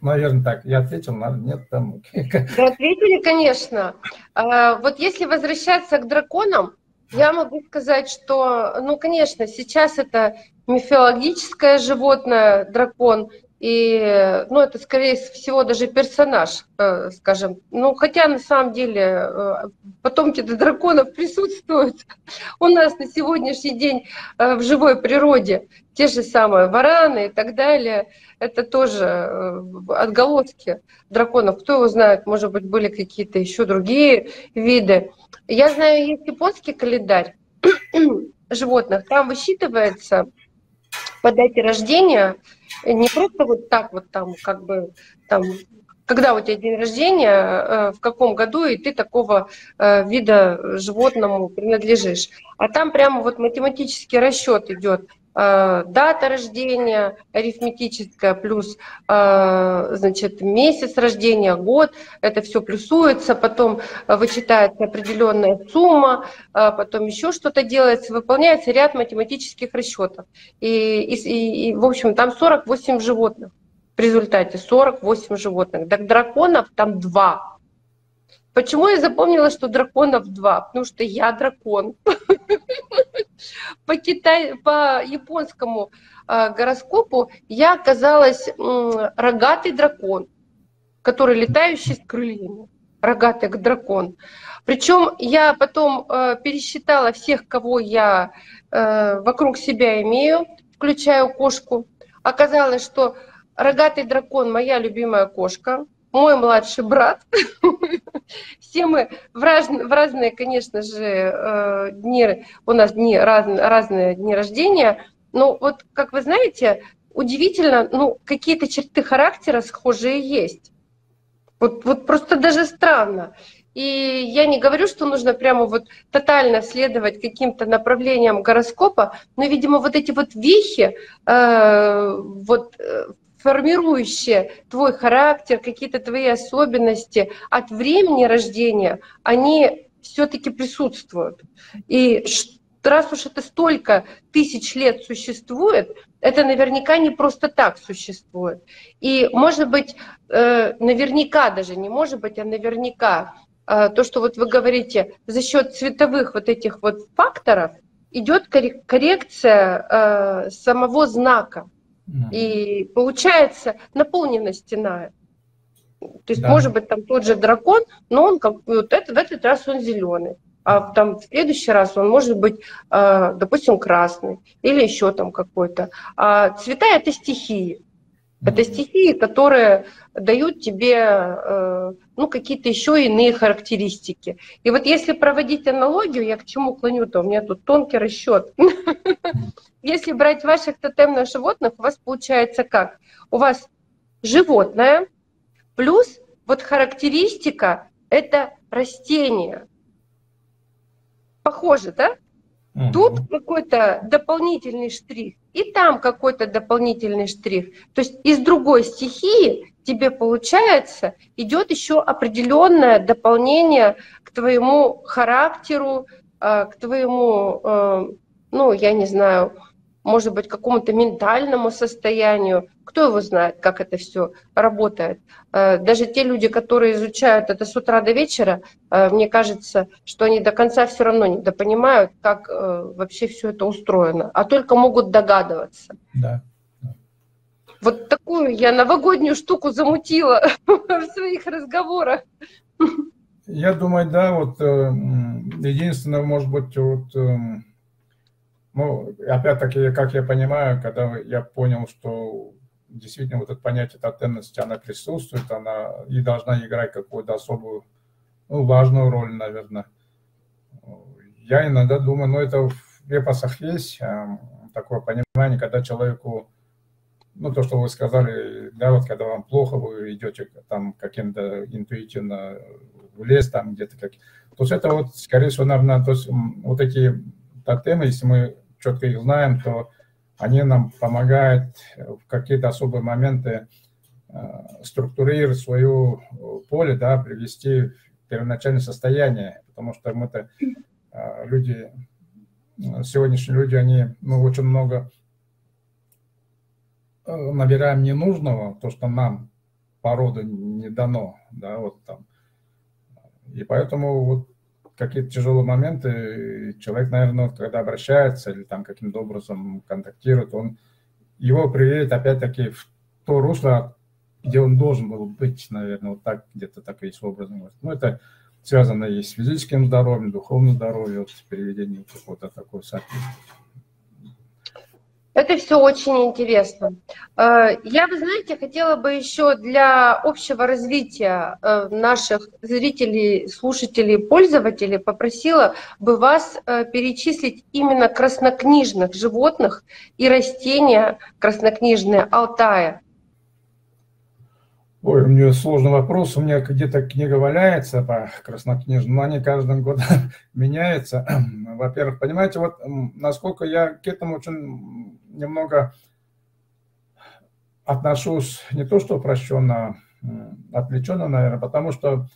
наверное, так. Я ответил, наверное, нет там.
Да, ответили, конечно. А, вот если возвращаться к драконам, я могу сказать, что, ну, конечно, сейчас это мифологическое животное, дракон, и, ну, это, скорее всего, даже персонаж, э, скажем. Ну, хотя, на самом деле, э, потомки драконов присутствуют у нас на сегодняшний день э, в живой природе. Те же самые вараны и так далее. Это тоже отголоски драконов. Кто его знает, может быть, были какие-то еще другие виды. Я знаю, есть японский календарь животных. Там высчитывается по дате рождения не просто вот так вот там, как бы там когда у тебя день рождения, э, в каком году, и ты такого э, вида животному принадлежишь. А там прямо вот математический расчет идет дата рождения арифметическая плюс значит, месяц рождения, год, это все плюсуется, потом вычитается определенная сумма, потом еще что-то делается, выполняется ряд математических расчетов. И, и, и в общем, там 48 животных в результате 48 животных. Так драконов там два. Почему я запомнила, что драконов два? Потому что я дракон. По, китай, по японскому а, гороскопу я оказалась рогатый дракон, который летающий с крыльями. Рогатый дракон. Причем я потом э, пересчитала всех, кого я э, вокруг себя имею, включая кошку. Оказалось, что Рогатый дракон – моя любимая кошка, мой младший брат. Все мы в, раз, в разные, конечно же, э, дни, у нас дни, раз, разные дни рождения. Но вот, как вы знаете, удивительно, ну, какие-то черты характера схожие есть. Вот, вот просто даже странно. И я не говорю, что нужно прямо вот тотально следовать каким-то направлениям гороскопа, но, видимо, вот эти вот вехи, э, вот э, формирующие твой характер, какие-то твои особенности от времени рождения, они все-таки присутствуют. И раз уж это столько тысяч лет существует, это наверняка не просто так существует. И, может быть, э, наверняка даже, не может быть, а наверняка, э, то, что вот вы говорите, за счет цветовых вот этих вот факторов идет коррекция э, самого знака. И получается наполненность стена. То есть, да. может быть, там тот же дракон, но он как вот это, в этот раз он зеленый. А там в следующий раз он может быть, а, допустим, красный или еще там какой-то. А цвета это стихии. Это стихии, которые дают тебе э, ну, какие-то еще иные характеристики. И вот если проводить аналогию, я к чему клоню-то, у меня тут тонкий расчет. Если брать ваших тотемных животных, у вас получается как? У вас животное плюс вот характеристика – это растение. Похоже, да? Угу. Тут какой-то дополнительный штрих, и там какой-то дополнительный штрих. То есть из другой стихии тебе получается идет еще определенное дополнение к твоему характеру, а, к твоему, а, ну, я не знаю, может быть, какому-то ментальному состоянию. Кто его знает, как это все работает. Э, даже те люди, которые изучают это с утра до вечера, э, мне кажется, что они до конца все равно не допонимают, как э, вообще все это устроено, а только могут догадываться. Да. Вот такую я новогоднюю штуку замутила в своих разговорах.
Я думаю, да, вот единственное, может быть, вот эм, ну, опять-таки, как я понимаю, когда я понял, что действительно вот это понятие тотемности, она присутствует, она и должна играть какую-то особую, ну, важную роль, наверное. Я иногда думаю, ну, это в эпосах есть э, такое понимание, когда человеку, ну, то, что вы сказали, да, вот когда вам плохо, вы идете там каким-то интуитивно в лес, там где-то как... То есть это вот, скорее всего, наверное, то есть вот такие тотемы, если мы четко их знаем, то они нам помогают в какие-то особые моменты э, структурировать свое поле, да, привести в первоначальное состояние, потому что мы-то э, люди, сегодняшние люди, они ну, очень много э, набираем ненужного, то, что нам порода не дано, да, вот там. И поэтому вот какие-то тяжелые моменты, человек, наверное, когда обращается или там каким-то образом контактирует, он его приведет опять-таки в то русло, где он должен был быть, наверное, вот так, где-то так есть образом. Ну, это связано и с физическим здоровьем, духовным здоровьем, вот, с переведением какого-то такого соответствия.
Это все очень интересно. Э, я, вы знаете, хотела бы еще для общего развития э, наших зрителей, слушателей, пользователей попросила бы вас э, перечислить именно краснокнижных животных и растения краснокнижные Алтая.
Ой, у меня сложный вопрос. У меня где-то книга валяется по краснокнижным, но они каждым годом меняются. Во-первых, понимаете, вот насколько я к этому очень немного отношусь не то что упрощенно, отвлеченно, наверное, потому что,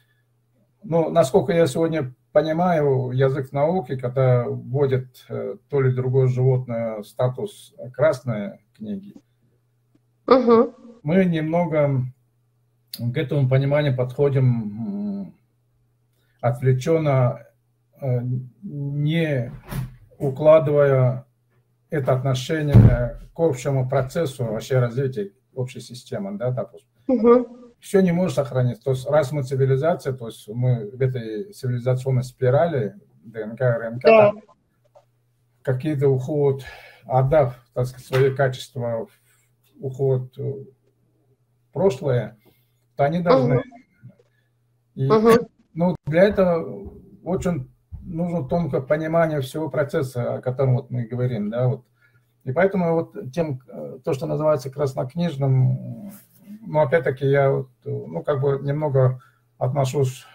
ну, насколько я сегодня понимаю, язык науки, когда вводит э, то ли другое животное статус красной книги, угу. мы немного к этому пониманию подходим отвлеченно, э, не укладывая это отношение к общему процессу вообще развития общей системы, да, допустим. Угу. Все не может сохраниться. То есть раз мы цивилизация, то есть мы в этой цивилизационной спирали ДНК, РНК, да. какие-то уход, отдав, так сказать, свои качества, уход в прошлое, то они должны. Угу. И, угу. Ну, для этого очень нужно тонкое понимание всего процесса, о котором вот мы говорим, да, вот. И поэтому вот тем, то, что называется краснокнижным, ну, опять-таки я, вот, ну, как бы немного отношусь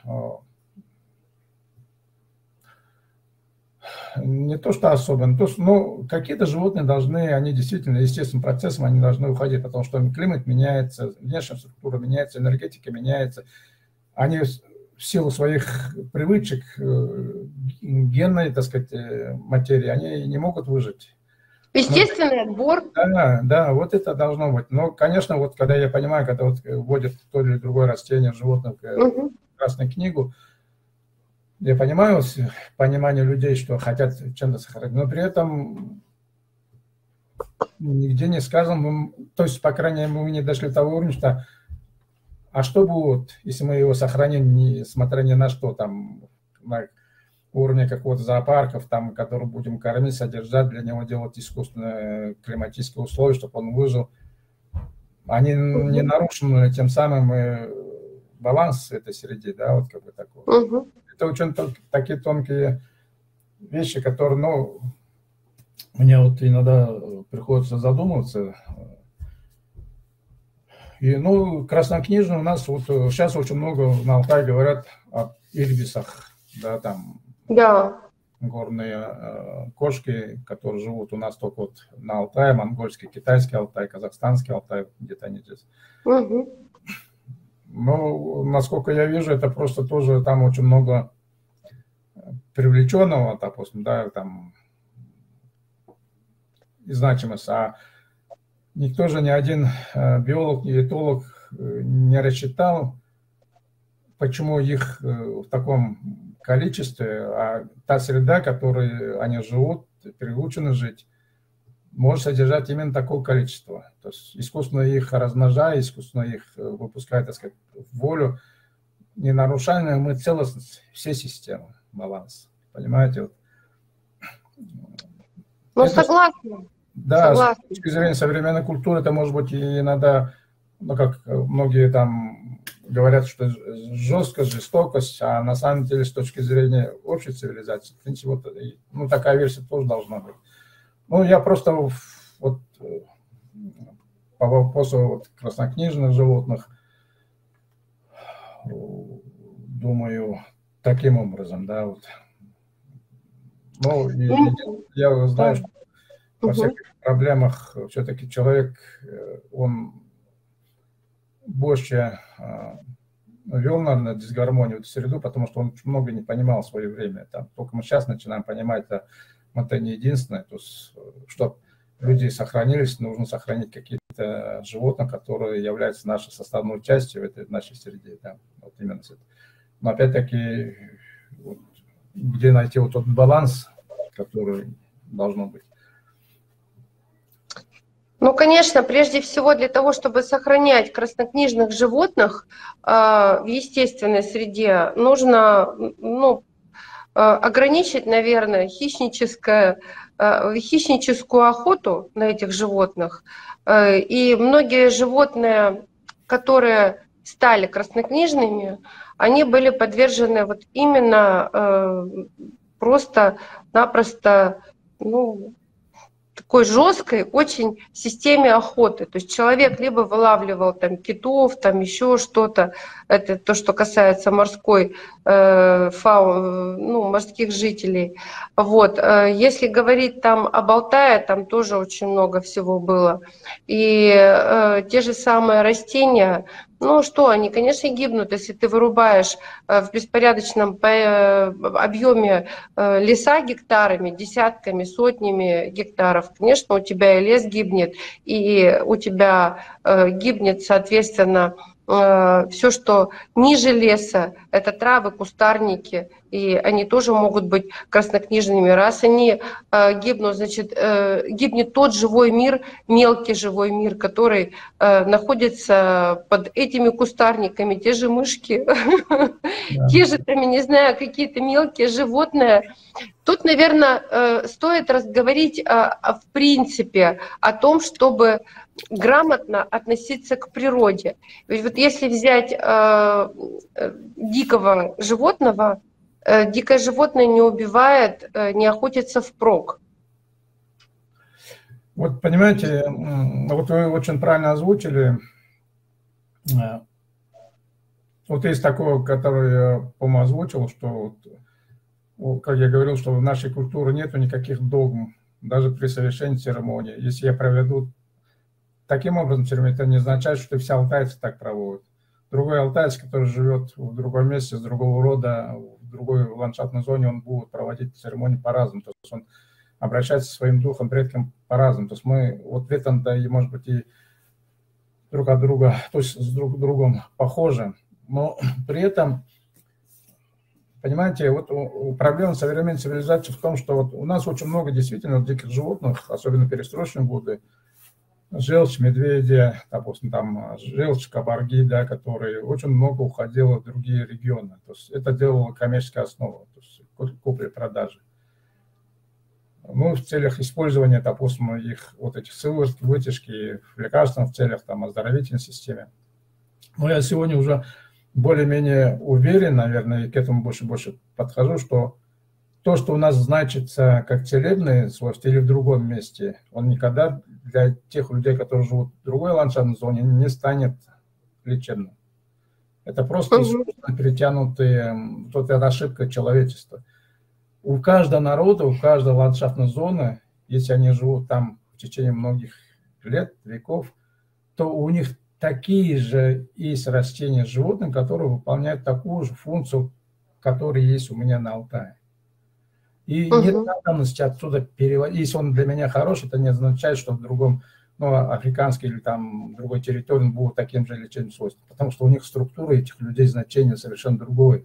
не то, что особенно, то, ну, какие-то животные должны, они действительно естественным процессом, они должны уходить, потому что климат меняется, внешняя структура меняется, энергетика меняется. Они в силу своих привычек, э, генной, так сказать, э, материи, они не могут выжить.
Естественный отбор.
Да, да, вот это должно быть. Но, конечно, вот когда я понимаю, когда вот вводят то или другое растение, животное в Красную книгу, я понимаю понимание людей, что хотят чем-то сохранить, но при этом нигде не сказано, то есть, по крайней мере, мы не дошли до того уровня, что а что будет, если мы его сохраним, несмотря ни на что, там, на уровне какого-то зоопарков, там, который будем кормить, содержать, для него делать искусственные климатические условия, чтобы он выжил. Они не нарушены тем самым баланс этой среды, да, вот как бы такой. Угу это очень такие тонкие вещи, которые, ну, мне вот иногда приходится задумываться. И, ну, краснокнижные у нас вот сейчас очень много на Алтае говорят о ирбисах, да, там.
Да.
Горные э, кошки, которые живут у нас только вот на Алтае, монгольский, китайский Алтай, казахстанский Алтай, где-то они здесь. Угу. Ну, насколько я вижу, это просто тоже там очень много привлеченного, допустим, да, там, и значимость, а никто же ни один э, биолог, ни этолог э, не рассчитал, почему их э, в таком количестве, а та среда, в которой они живут, приучены жить, может содержать именно такое количество. То есть искусственно их размножая, искусственно их выпуская, так сказать, в волю, не нарушая мы целостность всей системы баланс. Понимаете? Вот.
Ну, это, согласна.
Да, согласна. с точки зрения современной культуры, это может быть и иногда, ну, как многие там говорят, что жесткость, жестокость, а на самом деле с точки зрения общей цивилизации, в принципе, вот, ну, такая версия тоже должна быть. Ну, я просто вот по вопросу вот краснокнижных животных думаю, таким образом, да, вот. Ну, ну я знаю, что во всех проблемах все-таки человек, э, он больше вел, наверное, дисгармонию в эту среду, потому что он много не понимал в свое время. Там, только мы сейчас начинаем понимать, это, не единственное. То есть, чтобы люди сохранились, нужно сохранить какие-то животных, которые являются нашей составной частью в этой нашей среде. Да, вот именно. Но опять-таки, вот, где найти вот тот баланс, который должно быть?
Ну, конечно, прежде всего для того, чтобы сохранять краснокнижных животных э, в естественной среде, нужно ну, э, ограничить, наверное, хищническое, э, хищническую охоту на этих животных. Э, и многие животные, которые стали краснокнижными, они были подвержены вот именно э, просто-напросто ну, такой жесткой очень системе охоты. То есть человек либо вылавливал там китов, там еще что-то, это то, что касается морской э, фау, ну, морских жителей. Вот. Э, если говорить там об Алтае, там тоже очень много всего было. И э, те же самые растения, ну что, они, конечно, гибнут, если ты вырубаешь э, в беспорядочном э, объеме э, леса гектарами, десятками, сотнями гектаров. Конечно, у тебя и лес гибнет, и у тебя гибнет, соответственно, все, что ниже леса, это травы, кустарники, и они тоже могут быть краснокнижными. Раз они э, гибнут, значит, э, гибнет тот живой мир, мелкий живой мир, который э, находится под этими кустарниками, те же мышки, те же, там, не знаю, какие-то мелкие животные. Тут, наверное, э, стоит разговорить в принципе о том, чтобы грамотно относиться к природе. Ведь вот если взять э, дикого животного, э, дикое животное не убивает, э, не охотится впрок.
Вот понимаете, вот вы очень правильно озвучили. Э, вот есть такое, которое я, по-моему, озвучил, что, вот, как я говорил, что в нашей культуре нету никаких догм, даже при совершении церемонии. Если я проведу таким образом это не означает, что все алтайцы так проводят. Другой алтайец, который живет в другом месте, с другого рода, в другой ландшафтной зоне, он будет проводить церемонии по-разному. То есть он обращается к своим духом, предкам по-разному. То есть мы вот в этом-то и, может быть, и друг от друга, то есть с друг другом похожи. Но при этом, понимаете, вот проблема современной цивилизации в том, что вот у нас очень много действительно диких животных, особенно перестроечные годы, желчь медведя, допустим, там желчь кабарги, да, который очень много уходило в другие регионы. То есть это делало коммерческая основа, то есть купли-продажи. Ну, в целях использования, допустим, их вот этих сыворотки, вытяжки в лекарственных целях, там, оздоровительной системе. Но я сегодня уже более-менее уверен, наверное, и к этому больше-больше подхожу, что то, что у нас значится как целебный свойство или в другом месте, он никогда для тех людей, которые живут в другой ландшафтной зоне, не станет лечебным. Это просто искусственно перетянутые, вот эта ошибка человечества. У каждого народа, у каждой ландшафтной зоны, если они живут там в течение многих лет, веков, то у них такие же есть растения, животные, которые выполняют такую же функцию, которая есть у меня на Алтае. И угу. нет надобности отсюда переводить. Если он для меня хороший, это не означает, что в другом, ну, африканской или там другой территории он будет таким же лечебным свойством. Потому что у них структура этих людей значение совершенно другое.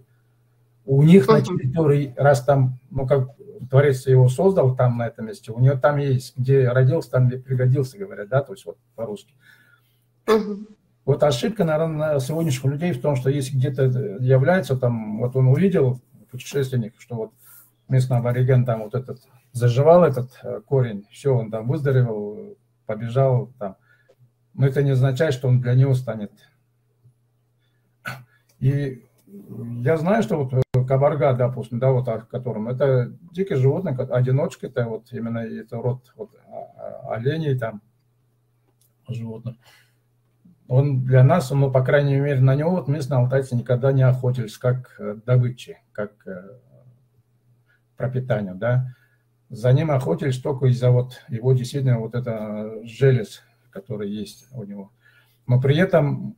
У них угу. на территории, раз там, ну, как Творец его создал там, на этом месте, у него там есть, где родился, там где пригодился, говорят, да, то есть вот по-русски. Угу. Вот ошибка, наверное, сегодняшних людей в том, что если где-то является там, вот он увидел, путешественник, что вот местный абориген там вот этот заживал этот э, корень, все, он там выздоровел, побежал там. Но это не означает, что он для него станет. И я знаю, что вот э, кабарга, допустим, да, вот о котором, это дикие животные, одиночка, это вот именно это род вот, а, а, оленей там, животных. Он для нас, ну, по крайней мере, на него вот местные алтайцы никогда не охотились как э, добычи, как пропитанию, да, за ним охотились только из-за вот его действительно вот это желез, который есть у него. Но при этом,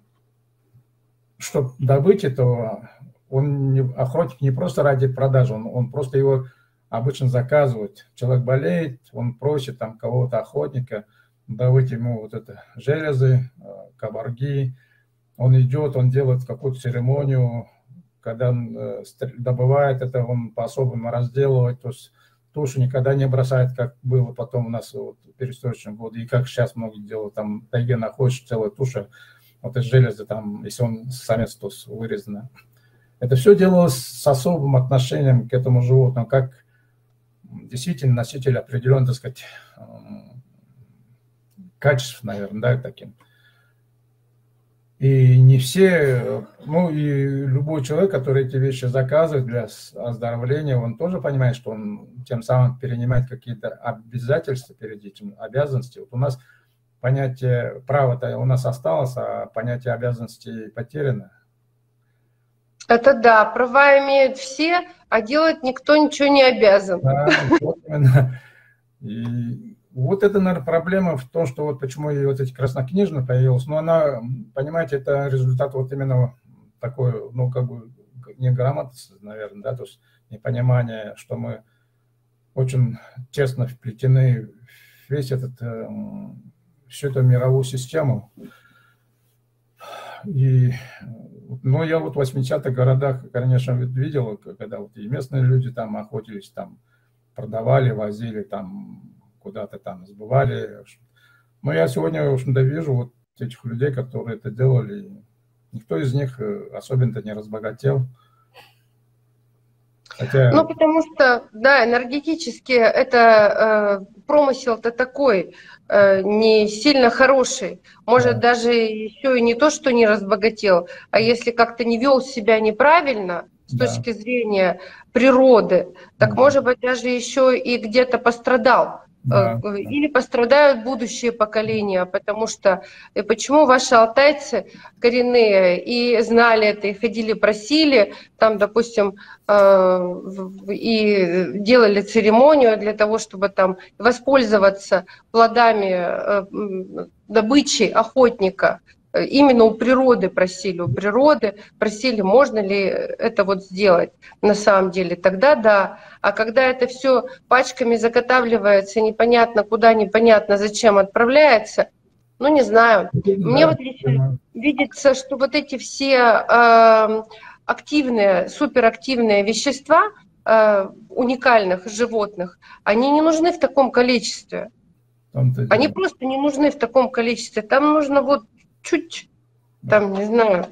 чтобы добыть этого, он не, охотник не просто ради продажи, он, он просто его обычно заказывает. Человек болеет, он просит там кого-то охотника добыть ему вот это железы, э, кабарги. Он идет, он делает какую-то церемонию, когда он э, добывает это, он по-особому разделывает, то есть тушу никогда не бросает, как было потом у нас вот, в перестроечном году, и как сейчас многие делают, там тайге находишь целая туша, вот из железа, там, если он самец, то вырезано. Это все делалось с особым отношением к этому животному, как действительно носитель определенных, так сказать, качеств, наверное, да, таким. И не все, ну и любой человек, который эти вещи заказывает для оздоровления, он тоже понимает, что он тем самым перенимает какие-то обязательства перед этим, обязанности. Вот у нас понятие права-то у нас осталось, а понятие обязанностей потеряно.
Это да, права имеют все, а делать никто ничего не обязан. Да, вот именно.
И вот это, наверное, проблема в том, что вот почему и вот эти краснокнижные появилась, но она, понимаете, это результат вот именно такой, ну, как бы неграмотности, наверное, да, то есть непонимание, что мы очень тесно вплетены в весь этот, э, всю эту мировую систему. И, ну, я вот в 80-х годах, конечно, видел, когда вот и местные люди там охотились, там продавали, возили, там куда-то там сбывали. Но я сегодня, в общем-то, вижу вот этих людей, которые это делали. Никто из них э, особенно не разбогател.
Хотя... Ну, потому что, да, энергетически это э, промысел-то такой, э, не сильно хороший. Может, да. даже еще и не то, что не разбогател, а если как-то не вел себя неправильно с да. точки зрения природы, так, да. может быть, даже еще и где-то пострадал. Да. Э, или пострадают будущие поколения, потому что и э, почему ваши алтайцы коренные и знали это, и ходили, просили, там, допустим, э, и делали церемонию для того, чтобы там воспользоваться плодами добычи охотника, именно у природы просили, у природы просили, можно ли это вот сделать на самом деле. Тогда да. А когда это все пачками заготавливается, непонятно куда, непонятно зачем отправляется, ну не знаю. Мне вот лично видится, что вот эти все э, активные, суперактивные вещества э, уникальных животных, они не нужны в таком количестве. Они просто не нужны в таком количестве. Там нужно вот чуть, там, не знаю,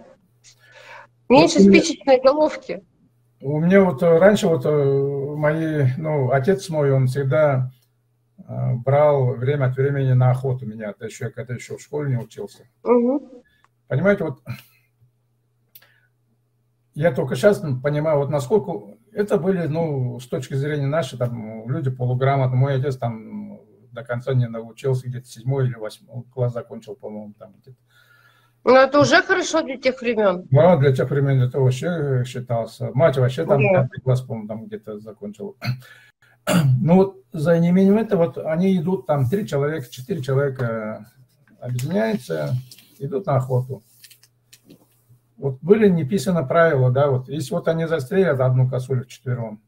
меньше вот спичечной головки.
У меня вот э, раньше вот э, мои, ну, отец мой, он всегда э, брал время от времени на охоту меня, это еще, когда еще в школе не учился. Угу. Понимаете, вот я только сейчас понимаю, вот насколько это были, ну, с точки зрения нашей, там, люди полуграмотные. Мой отец там до конца не научился, где-то седьмой или восьмой класс закончил, по-моему, там где-то.
Ну, это уже хорошо для тех времен.
Ну, для тех времен это вообще считался. Мать вообще там yeah. пятый класс, по-моему, там где-то закончила. Ну, вот за неимением этого, вот они идут, там три человека, четыре человека объединяются, идут на охоту. Вот были не писаны правила, да, вот если вот они застрелят одну косулю четвером,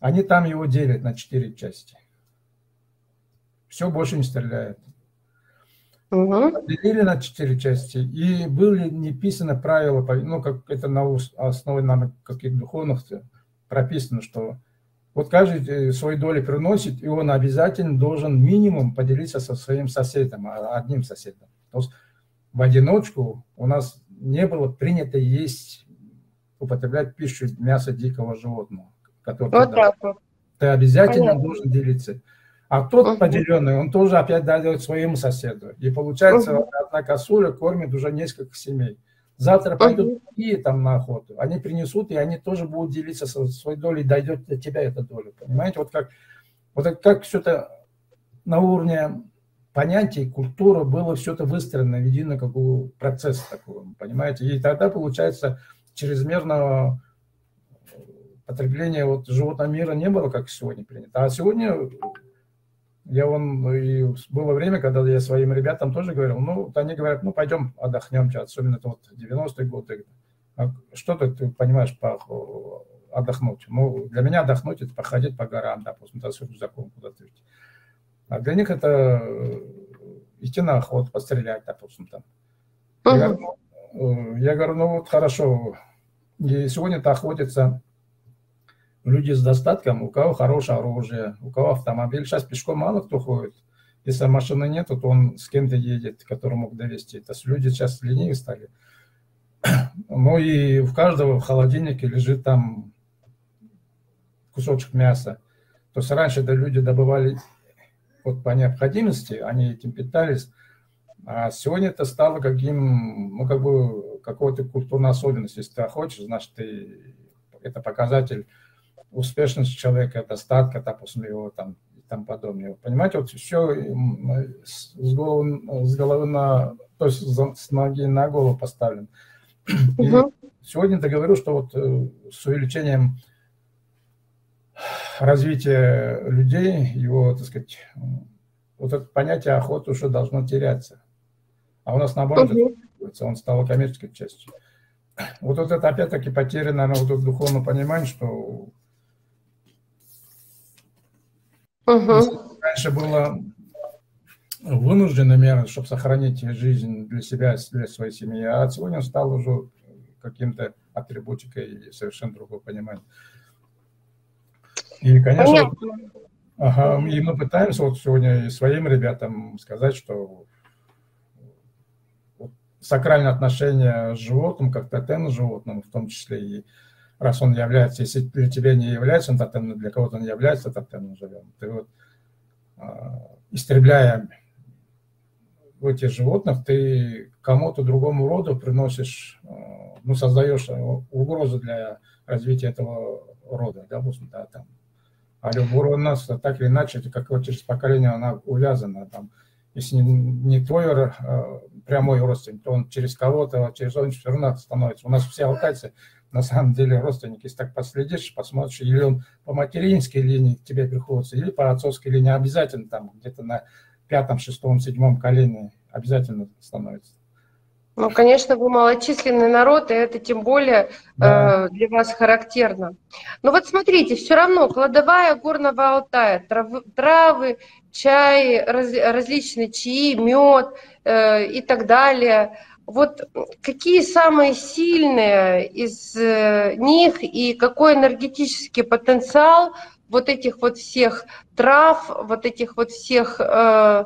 они там его делят на четыре части. Все, больше не стреляют. Угу. Делили на четыре части, и были не писаны правила, ну, как это на основе, наверное, каких-то духовных прописано, что вот каждый э, свою долю приносит, и он обязательно должен минимум поделиться со своим соседом, а, одним соседом. То есть в одиночку у нас не было принято есть, употреблять пищу мясо дикого животного. Который вот ты, ты обязательно Понятно. должен делиться. А тот угу. поделенный, он тоже опять дает своему соседу. И получается, угу. одна косуля кормит уже несколько семей. Завтра пойдут угу. другие там на охоту, они принесут, и они тоже будут делиться своей долей, дойдет до тебя эта доля. Понимаете, вот как, вот как все это на уровне понятий, культуры было все это выстроено в единый какой процесс такой, понимаете? И тогда получается чрезмерного потребления вот животного мира не было, как сегодня принято. А сегодня я вон, и было время, когда я своим ребятам тоже говорил, ну, вот они говорят, ну, пойдем отдохнем, особенно это вот 90-е годы. А что ты, ты понимаешь, по, отдохнуть? Ну, для меня отдохнуть – это походить по горам, допустим, да, с рюкзаком куда-то идти. А для них это э, идти на охоту, пострелять, допустим, там. Я, говорю, ну, я говорю, ну, вот хорошо, и сегодня-то охотятся люди с достатком, у кого хорошее оружие, у кого автомобиль. Сейчас пешком мало кто ходит. Если машины нет, то он с кем-то едет, который мог довести. То есть люди сейчас ленивее стали. Ну и в каждого в холодильнике лежит там кусочек мяса. То есть раньше да, люди добывали вот по необходимости, они этим питались. А сегодня это стало каким, ну, как бы, какой-то культурной особенностью. Если ты хочешь, значит, ты, это показатель успешности человека, достатка, допустим, его там и тому подобное. Понимаете, вот все с головы, с головы на, то есть с ноги на голову поставлен. И сегодня ты говорил, что вот э, с увеличением развития людей, его, так сказать, вот это понятие охоты уже должно теряться. А у нас наоборот, угу. он стал коммерческой частью. Вот, вот это опять-таки потеря, наверное, вот это духовное понимание, что угу. раньше было вынужденной мерой, чтобы сохранить жизнь для себя, для своей семьи, а сегодня стал уже каким-то атрибутикой совершенно другого понимания. И, конечно, ага, и мы пытаемся вот сегодня и своим ребятам сказать, что сакральное отношение с животным, как тотем с животным, в том числе и раз он является, если для тебя не является он для кого-то он является тотемным живем, ты вот, а, истребляя этих животных, ты кому-то другому роду приносишь, а, ну, создаешь угрозу для развития этого рода, допустим, да, там, а любовь у нас так или иначе, как вот через поколение она увязана. Там, если не, твой прямой родственник, то он через кого-то, через он все равно становится. У нас все алтайцы на самом деле родственники. Если так последишь, посмотришь, или он по материнской линии к тебе приходится, или по отцовской линии обязательно там где-то на пятом, шестом, седьмом колене обязательно становится.
Ну, конечно, вы малочисленный народ, и это тем более да. э, для вас характерно. Но вот смотрите, все равно кладовая горного Алтая, травы, травы чай, раз, различные чаи, мед э, и так далее. Вот какие самые сильные из э, них и какой энергетический потенциал вот этих вот всех трав, вот этих вот всех э,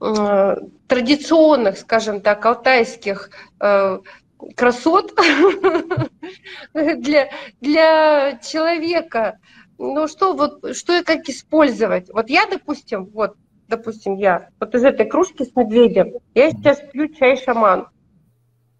Э, традиционных, скажем так, алтайских э, красот для, для человека. Ну что, вот, что и как использовать? Вот я, допустим, вот, допустим, я вот из этой кружки с медведем, я сейчас пью чай шаман.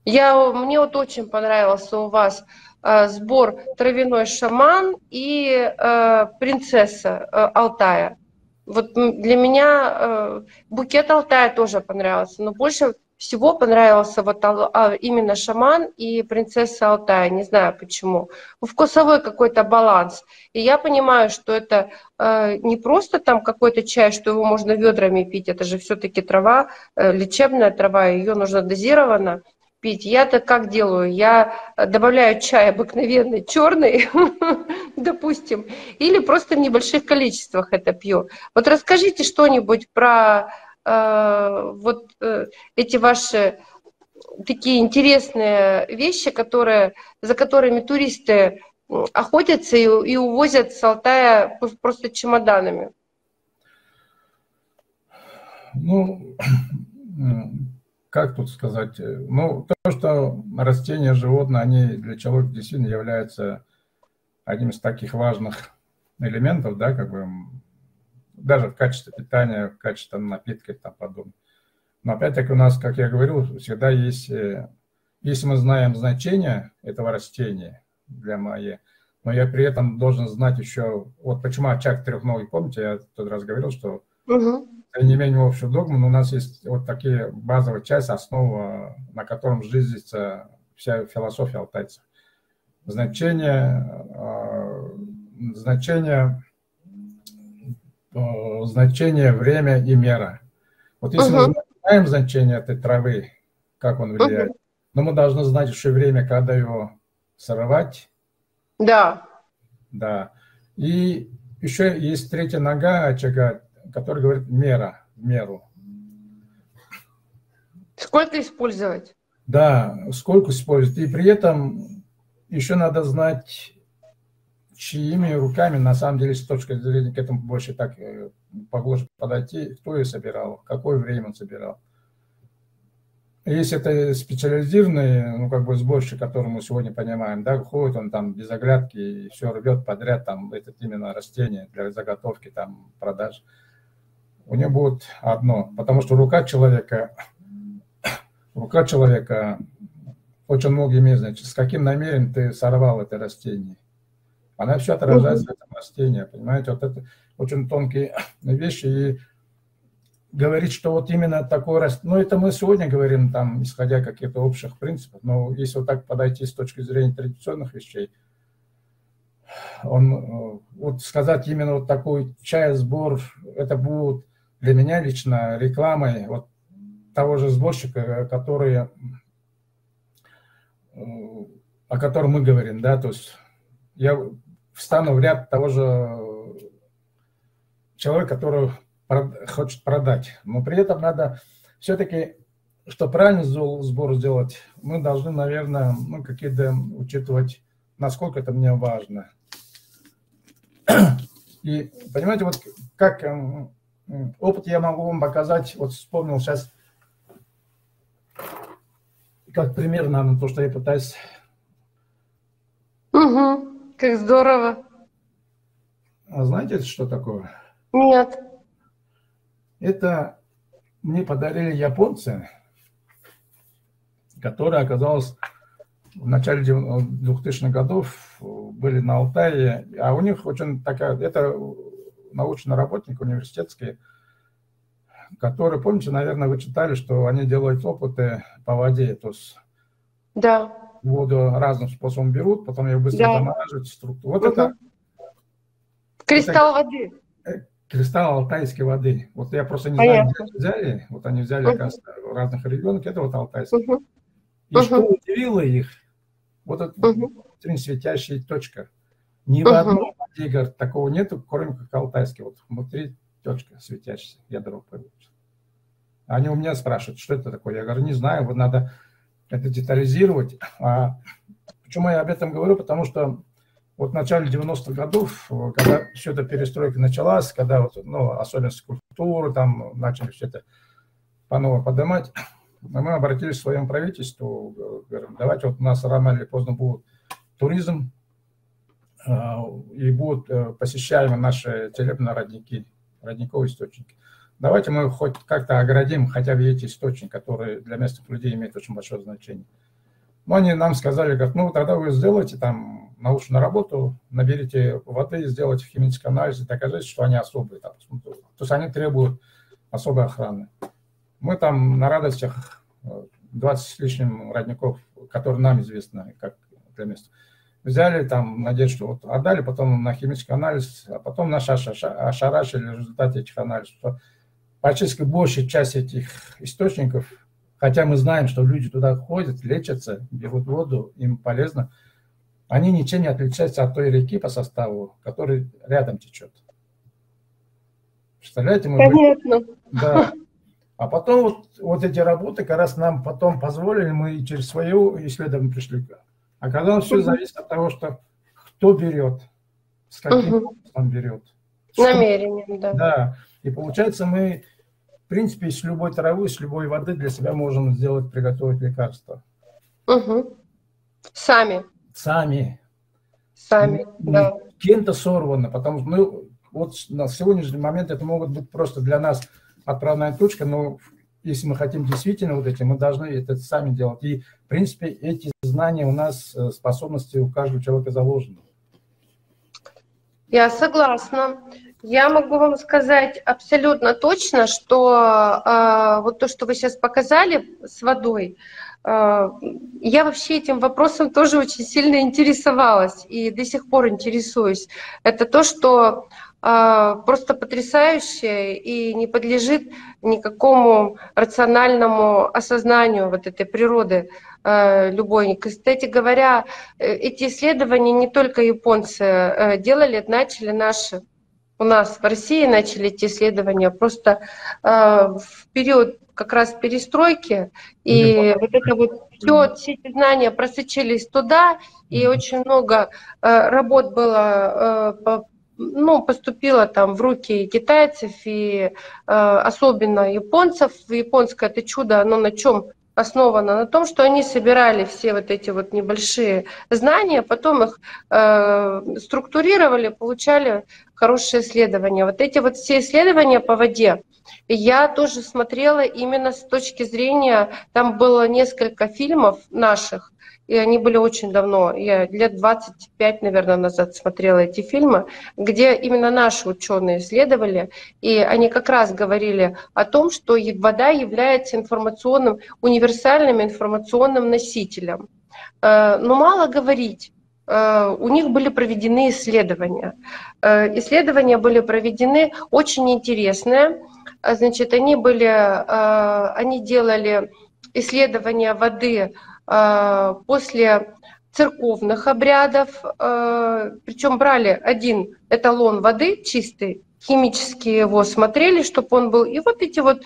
Я, мне вот очень понравился у вас э, сбор травяной шаман и э, принцесса э, Алтая. Вот для меня э, букет Алтая тоже понравился, но больше всего понравился вот а, именно шаман и принцесса Алтая, не знаю почему. Вкусовой какой-то баланс. И я понимаю, что это э, не просто там какой-то чай, что его можно ведрами пить, это же все-таки трава, э, лечебная трава, ее нужно дозированно пить. Я-то как делаю? Я э, добавляю чай обыкновенный, черный, допустим, или просто в небольших количествах это пью. Вот расскажите что-нибудь про э, вот э, эти ваши такие интересные вещи, которые, за которыми туристы охотятся и, и увозят с Алтая просто чемоданами.
Ну, как тут сказать, э, ну, то, что растения, животные, они для человека действительно являются одним из таких важных элементов, да, как бы, даже в качестве питания, в качестве напитка и тому подобное. Но опять-таки у нас, как я говорил, всегда есть, э, если мы знаем значение этого растения для моей, но я при этом должен знать еще, вот почему очаг трехногий, помните, я тот раз говорил, что не менее общую догму, но у нас есть вот такие базовые части, основа, на котором жизнится вся философия алтайцев. Значение, а, значение, а, значение, время и мера. Вот если uh-huh. мы знаем значение этой травы, как он влияет, uh-huh. но мы должны знать еще время, когда его сорвать.
Да.
Да. И еще есть третья нога очага, который говорит мера, меру.
Сколько использовать?
Да, сколько использовать. И при этом еще надо знать, чьими руками, на самом деле, с точки зрения к этому больше так э, поглубже подойти, кто ее собирал, какое время он собирал. Если это специализированный, ну, как бы сборщик, который мы сегодня понимаем, да, ходит он там без оглядки и все рвет подряд, там, это именно растение для заготовки, там, продаж у него будет одно, потому что рука человека рука человека очень много имеет, значит, с каким намерением ты сорвал это растение. Она все отражается в этом растении, понимаете, вот это очень тонкие вещи, и говорить, что вот именно такой раз, ну это мы сегодня говорим, там, исходя каких-то общих принципов, но если вот так подойти с точки зрения традиционных вещей, он, э, вот сказать именно вот такой чай-сбор, это будет для меня лично рекламой вот того же сборщика, который, о котором мы говорим, да, то есть я встану в ряд того же человека, который хочет продать. Но при этом надо все-таки, что правильный сбор сделать, мы должны, наверное, ну, какие-то учитывать, насколько это мне важно. И понимаете, вот как эм, опыт я могу вам показать, вот вспомнил сейчас, как пример, наверное, то, что я пытаюсь.
Угу, как здорово.
А знаете, что такое?
Нет.
Это мне подарили японцы, которая оказалась в начале 2000-х годов, были на Алтае, а у них очень такая, это научный работник университетский, который, помните, наверное, вы читали, что они делают опыты по воде, то есть
да.
воду разным способом берут, потом ее быстро да. замораживают, структуру. Вот угу. это...
Кристалл это, воды.
Э, кристалл алтайской воды. Вот я просто не Понятно. знаю, где взяли. Вот они взяли, угу. оказывается, в разных регионах. Это вот алтайский. Угу. И угу. что удивило их, вот эта угу. светящая точка. Ни угу. в одном говорит, такого нету, кроме как алтайский. Вот внутри точка светящаяся, ядро появилось. Они у меня спрашивают, что это такое. Я говорю, не знаю, вот надо это детализировать. А почему я об этом говорю? Потому что вот в начале 90-х годов, когда все эта перестройка началась, когда вот, ну, особенности культуры, там начали все это по новому поднимать, мы обратились к своему правительству, говорим, давайте вот у нас рано или поздно будет туризм, и будут э, посещаемы наши целебные родники, родниковые источники. Давайте мы хоть как-то оградим хотя бы эти источники, которые для местных людей имеют очень большое значение. Но они нам сказали, как, ну, тогда вы сделаете там научную работу, наберите воды, сделайте химический анализ и докажите, что они особые. Там. То есть они требуют особой охраны. Мы там на радостях 20 с лишним родников, которые нам известны, как для мест, взяли там, надеюсь, что вот отдали, потом на химический анализ, а потом нас ошарашили в результате этих анализов. Что практически большая часть этих источников хотя мы знаем, что люди туда ходят, лечатся, берут воду, им полезно, они ничем не отличаются от той реки по составу, который рядом течет. Представляете? Мы
Понятно.
Да. А потом вот, вот эти работы как раз нам потом позволили, мы через свою исследование пришли. Оказалось, все зависит от того, что кто берет, с каким угу. он берет.
Намерением, да.
Да. И получается, мы принципе, из любой травы, из любой воды для себя можем сделать, приготовить лекарство.
Угу. Сами.
Сами.
Сами, не, да.
Кем-то сорвано, потому что мы вот на сегодняшний момент это могут быть просто для нас отправная точка, но если мы хотим действительно вот эти, мы должны это сами делать. И, в принципе, эти знания у нас, э, способности у каждого человека заложены.
Я согласна. Я могу вам сказать абсолютно точно, что э, вот то, что вы сейчас показали с водой, э, я вообще этим вопросом тоже очень сильно интересовалась и до сих пор интересуюсь. Это то, что э, просто потрясающее и не подлежит никакому рациональному осознанию вот этой природы любой. Кстати говоря, э, эти исследования не только японцы э, делали, начали наши. У нас в России начали эти исследования просто э, в период как раз перестройки, и вот это вот все, все эти знания просочились туда, и очень много э, работ было э, по, ну, поступило там в руки китайцев и э, особенно японцев. Японское это чудо, оно на чем основано на том, что они собирали все вот эти вот небольшие знания, потом их э, структурировали, получали хорошие исследования. Вот эти вот все исследования по воде, я тоже смотрела именно с точки зрения, там было несколько фильмов наших, и они были очень давно. Я лет 25, наверное, назад смотрела эти фильмы, где именно наши ученые исследовали, и они как раз говорили о том, что вода является информационным, универсальным информационным носителем. Э, но мало говорить. Э, у них были проведены исследования. Э, исследования были проведены очень интересные. Значит, они были, они делали исследования воды после церковных обрядов, э, причем брали один эталон воды чистый, химически его смотрели, чтобы он был, и вот эти вот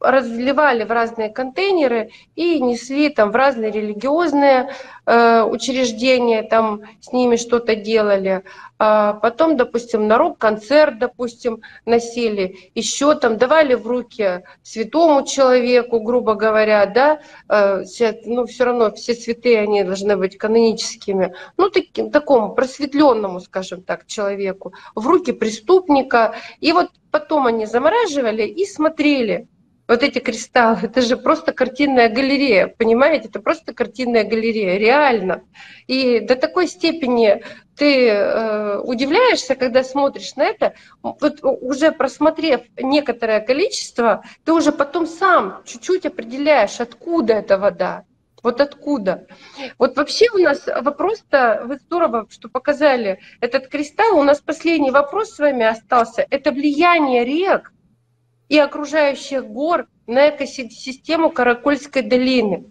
разливали в разные контейнеры и несли там в разные религиозные э, учреждения, там с ними что-то делали. А потом, допустим, на рок-концерт, допустим, носили, еще там давали в руки святому человеку, грубо говоря, да, все, ну все равно все святые, они должны быть каноническими, ну таким, такому просветленному, скажем так, человеку, в руки преступника, и вот потом они замораживали и смотрели, вот эти кристаллы, это же просто картинная галерея, понимаете? Это просто картинная галерея, реально. И до такой степени ты э, удивляешься, когда смотришь на это, вот уже просмотрев некоторое количество, ты уже потом сам чуть-чуть определяешь, откуда эта вода. Вот откуда? Вот вообще у нас вопрос-то, вы здорово, что показали этот кристалл. У нас последний вопрос с вами остался. Это влияние рек и окружающих гор на экосистему Каракульской долины.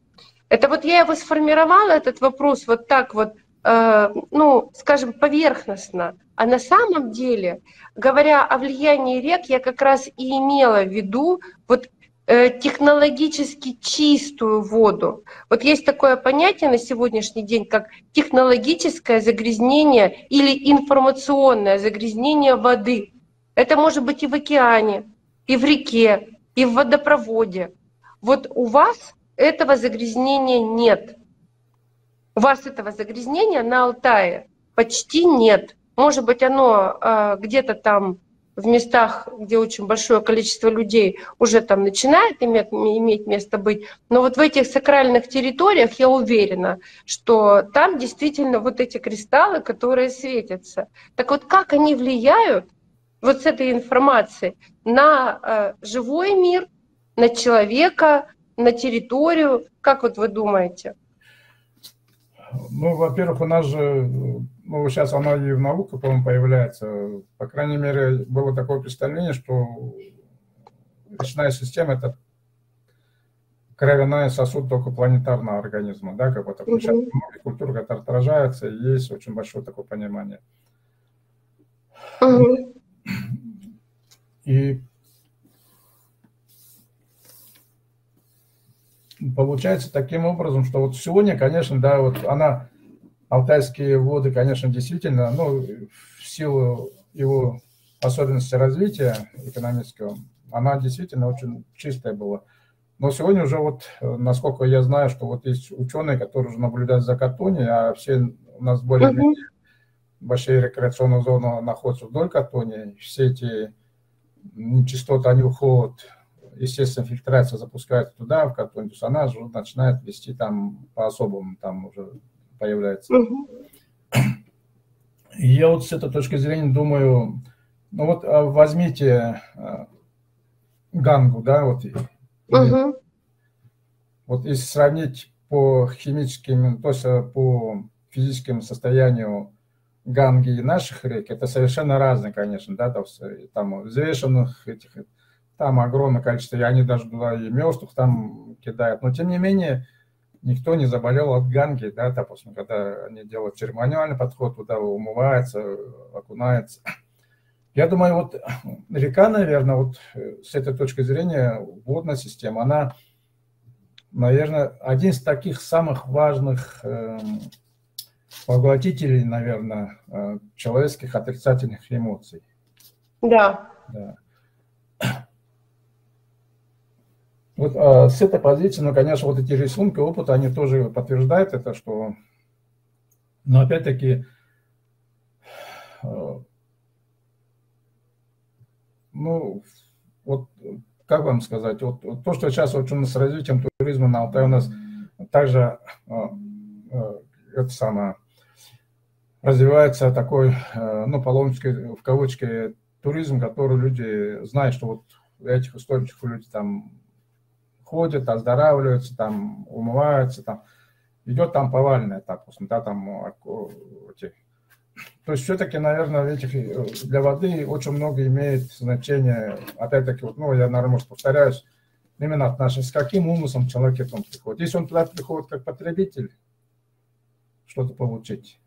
Это вот я его сформировала, этот вопрос, вот так вот, э, ну, скажем, поверхностно. А на самом деле, говоря о влиянии рек, я как раз и имела в виду вот э, технологически чистую воду. Вот есть такое понятие на сегодняшний день, как технологическое загрязнение или информационное загрязнение воды. Это может быть и в океане, и в реке, и в водопроводе. Вот у вас этого загрязнения нет. У вас этого загрязнения на Алтае почти нет. Может быть, оно э, где-то там в местах, где очень большое количество людей уже там начинает иметь, иметь место быть. Но вот в этих сакральных территориях я уверена, что там действительно вот эти кристаллы, которые светятся. Так вот, как они влияют вот с этой информацией на э, живой мир, на человека, на территорию? Как вот вы думаете?
Ну, во-первых, у нас же, ну, сейчас она и в науке, по-моему, появляется. По крайней мере, было такое представление, что речная система – это кровяная сосуд только планетарного организма, да, как вот это сейчас которая отражается, есть очень большое такое понимание. Угу. И получается таким образом, что вот сегодня, конечно, да, вот она, алтайские воды, конечно, действительно, ну, в силу его особенности развития экономического, она действительно очень чистая была. Но сегодня уже вот, насколько я знаю, что вот есть ученые, которые уже наблюдают за Катони, а все у нас более-менее большие рекреационные зоны находятся вдоль Катони, все эти нечистоты, они уходят естественно, фильтрация запускается туда, в какой-нибудь, то есть она же начинает вести там по-особому, там уже появляется. Угу. И я вот с этой точки зрения думаю, ну вот а возьмите а, гангу, да, вот, угу. вот если сравнить по химическим, то есть а, по физическому состоянию ганги и наших рек, это совершенно разные, конечно, да, там, там взвешенных этих там огромное количество, и они даже туда и мертвых там кидают. Но тем не менее, никто не заболел от ганги, да, допустим, когда они делают церемониальный подход, туда умывается, окунается. Я думаю, вот река, наверное, вот с этой точки зрения, водная система, она, наверное, один из таких самых важных э, поглотителей, наверное, э, человеческих отрицательных эмоций.
Да. да.
Вот а, с этой позиции, ну, конечно, вот эти рисунки, опыт, они тоже подтверждают это, что, но опять-таки, а, ну, вот, как вам сказать, вот, то, что сейчас очень с развитием туризма на Алтае у нас также, это самое, развивается такой, а, ну, паломнический, в кавычки, туризм, который люди знают, что вот этих источников люди там ходят, оздоравливаются, там умываются, там идет там повальный этап, да, там эти. То есть все-таки, наверное, этих, э, для воды очень много имеет значение, опять-таки, вот, ну, я, наверное, может, повторяюсь, именно отношение, с каким умыслом человек к этому приходит. Если он туда приходит как потребитель, что-то получить,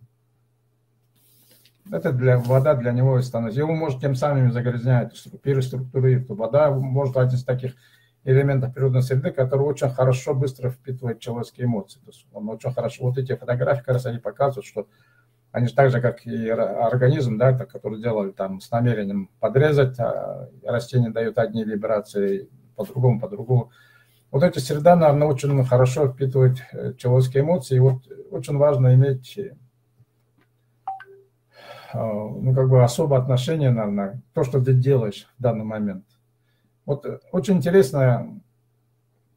это для, вода для него становится. Его может тем самым загрязнять, переструктурировать. Вода может один из таких элементов природной среды, который очень хорошо, быстро впитывает человеческие эмоции. То есть он очень хорошо, вот эти фотографии, как раз они показывают, что они же так же, как и организм, да, который делали там с намерением подрезать, а растение дает одни вибрации, по-другому, по-другому. Вот эта среда, наверное, очень хорошо впитывает э, человеческие эмоции. И вот очень важно иметь а, ну, как бы особое отношение, наверное, то, что ты делаешь в данный момент. Вот э, очень интересное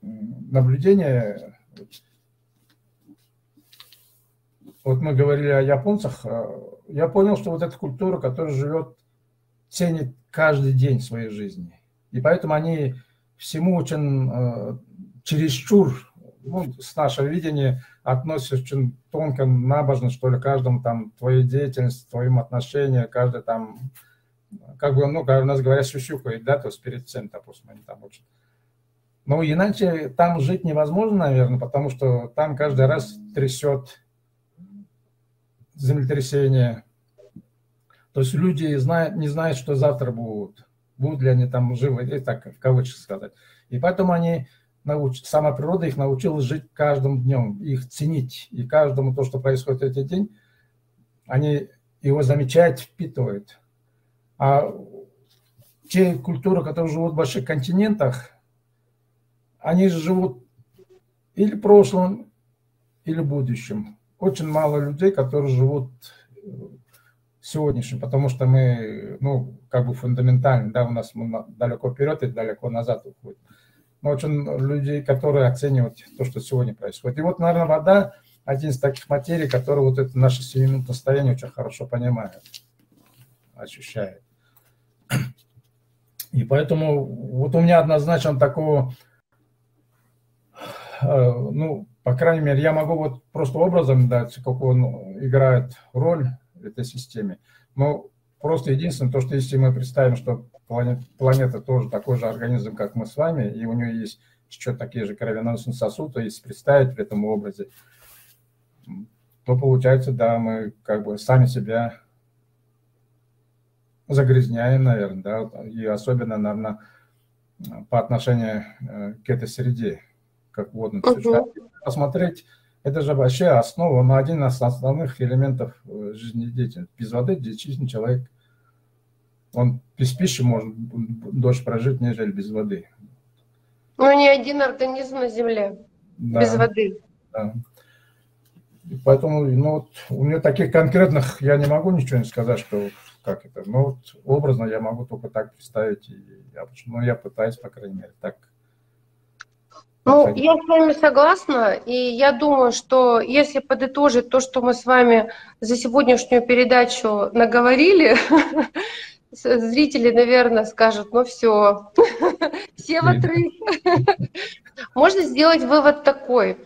наблюдение. Вот мы говорили о японцах. Э, я понял, что вот эта культура, которая живет, ценит каждый день своей жизни. И поэтому они всему очень э, чересчур, ну, с нашего видения, относятся очень тонко, набожно, что ли, каждому там твоей деятельности, твоим отношениям, каждый там как бы, ну, как у нас говорят, щущукает, да, то есть перед центом, допустим, они там учат. Но иначе там жить невозможно, наверное, потому что там каждый раз трясет землетрясение. То есть люди знают, не знают, что завтра будут. Будут ли они там живы, и так в кавычках сказать. И поэтому они науч... сама природа их научила жить каждым днем, их ценить. И каждому то, что происходит в этот день, они его замечают, впитывают. А те культуры, которые живут в больших континентах, они живут или в прошлом, или в будущем. Очень мало людей, которые живут сегодняшним, потому что мы, ну, как бы фундаментально, да, у нас мы далеко вперед и далеко назад уходим. Очень людей, которые оценивают то, что сегодня происходит. И вот, наверное, вода один из таких материй, который вот это наше сиюминутное состояние очень хорошо понимает, ощущает. И поэтому вот у меня однозначно такого, э, ну, по крайней мере, я могу вот просто образом дать, как он играет роль в этой системе. Но просто единственное, то, что если мы представим, что планета, планета тоже такой же организм, как мы с вами, и у нее есть еще такие же кровеносные сосуды, если представить в этом образе, то получается, да, мы как бы сами себя загрязняем, наверное, да, и особенно, наверное, по отношению э, к этой среде, как водным угу. Посмотреть, это же вообще основа, но один из основных элементов э, жизнедеятельности. Без воды действительно человек, он без пищи может дольше прожить, нежели без воды.
Ну, ни один организм на Земле да, без воды. Да.
И поэтому, ну, вот, у меня таких конкретных, я не могу ничего не сказать, что как это. Ну, вот образно я могу только так представить. И я, ну, я пытаюсь, по крайней мере, так.
Ну, я с вами согласна, и я думаю, что если подытожить то, что мы с вами за сегодняшнюю передачу наговорили, зрители, наверное, скажут, ну все, все в отрыв. Можно сделать вывод такой,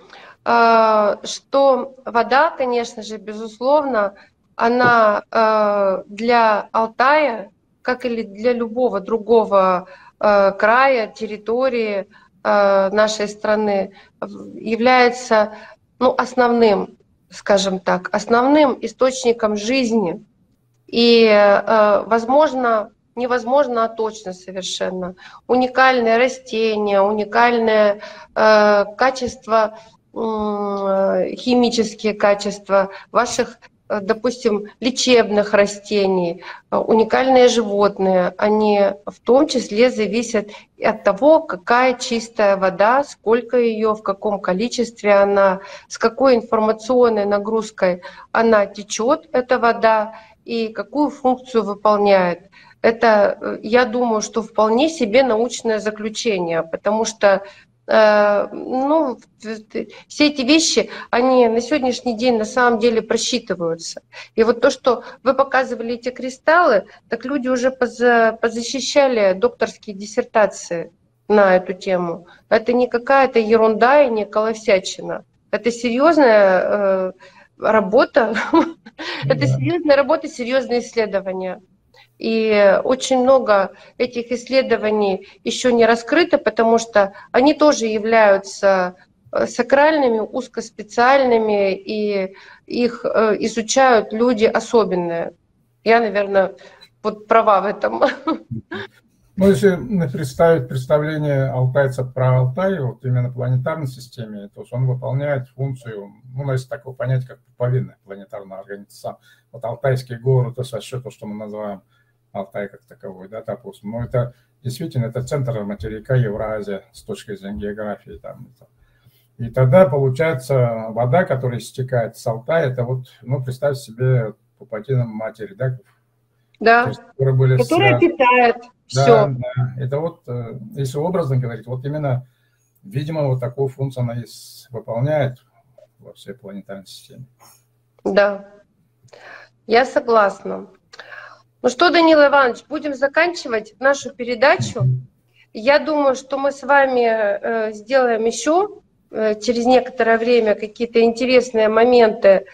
а, что вода, конечно же, безусловно, она э, для Алтая, как и для любого другого э, края, территории нашей страны, является ну, основным, скажем так, основным источником жизни. И, возможно, невозможно, а точно совершенно. Уникальное растение, уникальное качество, химические качества ваших э, допустим, лечебных растений, э, уникальные животные, они в том числе зависят от того, какая чистая вода, сколько ее, в каком количестве она, с какой информационной нагрузкой она течет, эта вода, и какую функцию выполняет. Это, я думаю, что вполне себе научное заключение, потому что Э, ну, все эти вещи, они на сегодняшний день на самом деле просчитываются. И вот то, что вы показывали эти кристаллы, так люди уже позащищали докторские диссертации на эту тему. Это не какая-то ерунда и не колосячина. Это серьезная работа, это серьезная работа, серьезные исследования. И очень много этих исследований еще не раскрыто, потому что они тоже являются э, сакральными, узкоспециальными, и их э, изучают люди особенные. Я, наверное, вот права в этом.
Ну, если представить представление алтайца про Алтай, вот именно планетарной системе, то есть он выполняет функцию, ну, если такое понятие, как пуповинная планетарная организация. Вот алтайские горы, то есть вообще то, что мы называем Алтай как таковой, да, допустим. Но это действительно это центр материка Евразия с точки зрения географии. Там, и тогда получается вода, которая стекает с Алтая, это вот, ну, представь себе пупатина матери, да?
Да, которые, были которая связаны. питает
все. Да. Это вот, э, если образно говорить, вот именно, видимо, вот такую функцию она и выполняет во всей планетарной системе.
Да, я согласна. Ну что, Данил Иванович, будем заканчивать нашу передачу. Я думаю, что мы с вами э, сделаем еще э, через некоторое время какие-то интересные моменты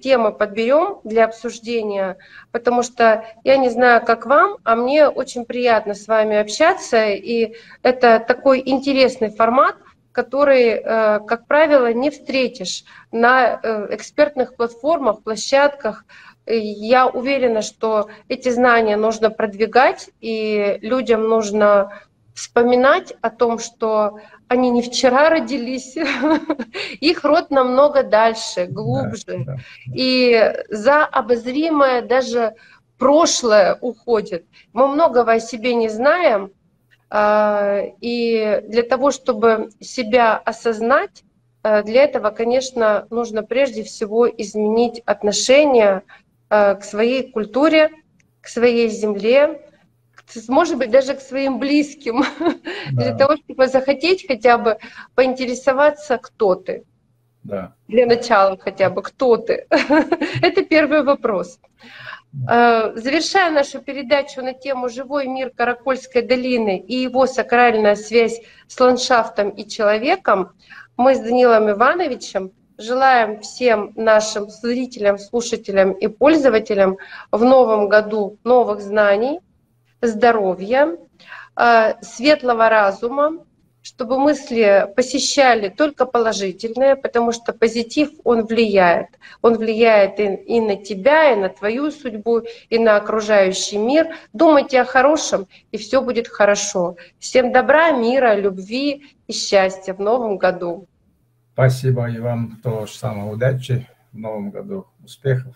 темы подберем для обсуждения, потому что я не знаю, как вам, а мне очень приятно с вами общаться, и это такой интересный формат, который, как правило, не встретишь на экспертных платформах, площадках, я уверена, что эти знания нужно продвигать, и людям нужно вспоминать о том, что они не вчера родились, их род намного дальше, глубже. Да, да. И за обозримое даже прошлое уходит. Мы многого о себе не знаем, а, и для того, чтобы себя осознать, а, для этого, конечно, нужно прежде всего изменить отношения Э, к своей культуре, к своей земле, может быть, даже к своим близким, да. для того, чтобы захотеть хотя бы поинтересоваться, кто ты. Да. Для начала хотя бы, кто ты. Это первый вопрос. Э, завершая нашу передачу на тему «Живой мир Каракольской долины» и его сакральная связь с ландшафтом и человеком, мы с Данилом Ивановичем Желаем всем нашим зрителям, слушателям и пользователям в новом году новых знаний, здоровья, э, светлого разума, чтобы мысли посещали только положительные, потому что позитив, он влияет. Он влияет и, и на тебя, и на твою судьбу, и на окружающий мир. Думайте о хорошем, и все будет хорошо. Всем добра, мира, любви и счастья в новом году.
Спасибо и вам тоже самое удачи в новом году, успехов.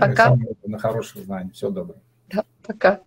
Пока.
на хороших знаний. Всего доброго.
Да, пока.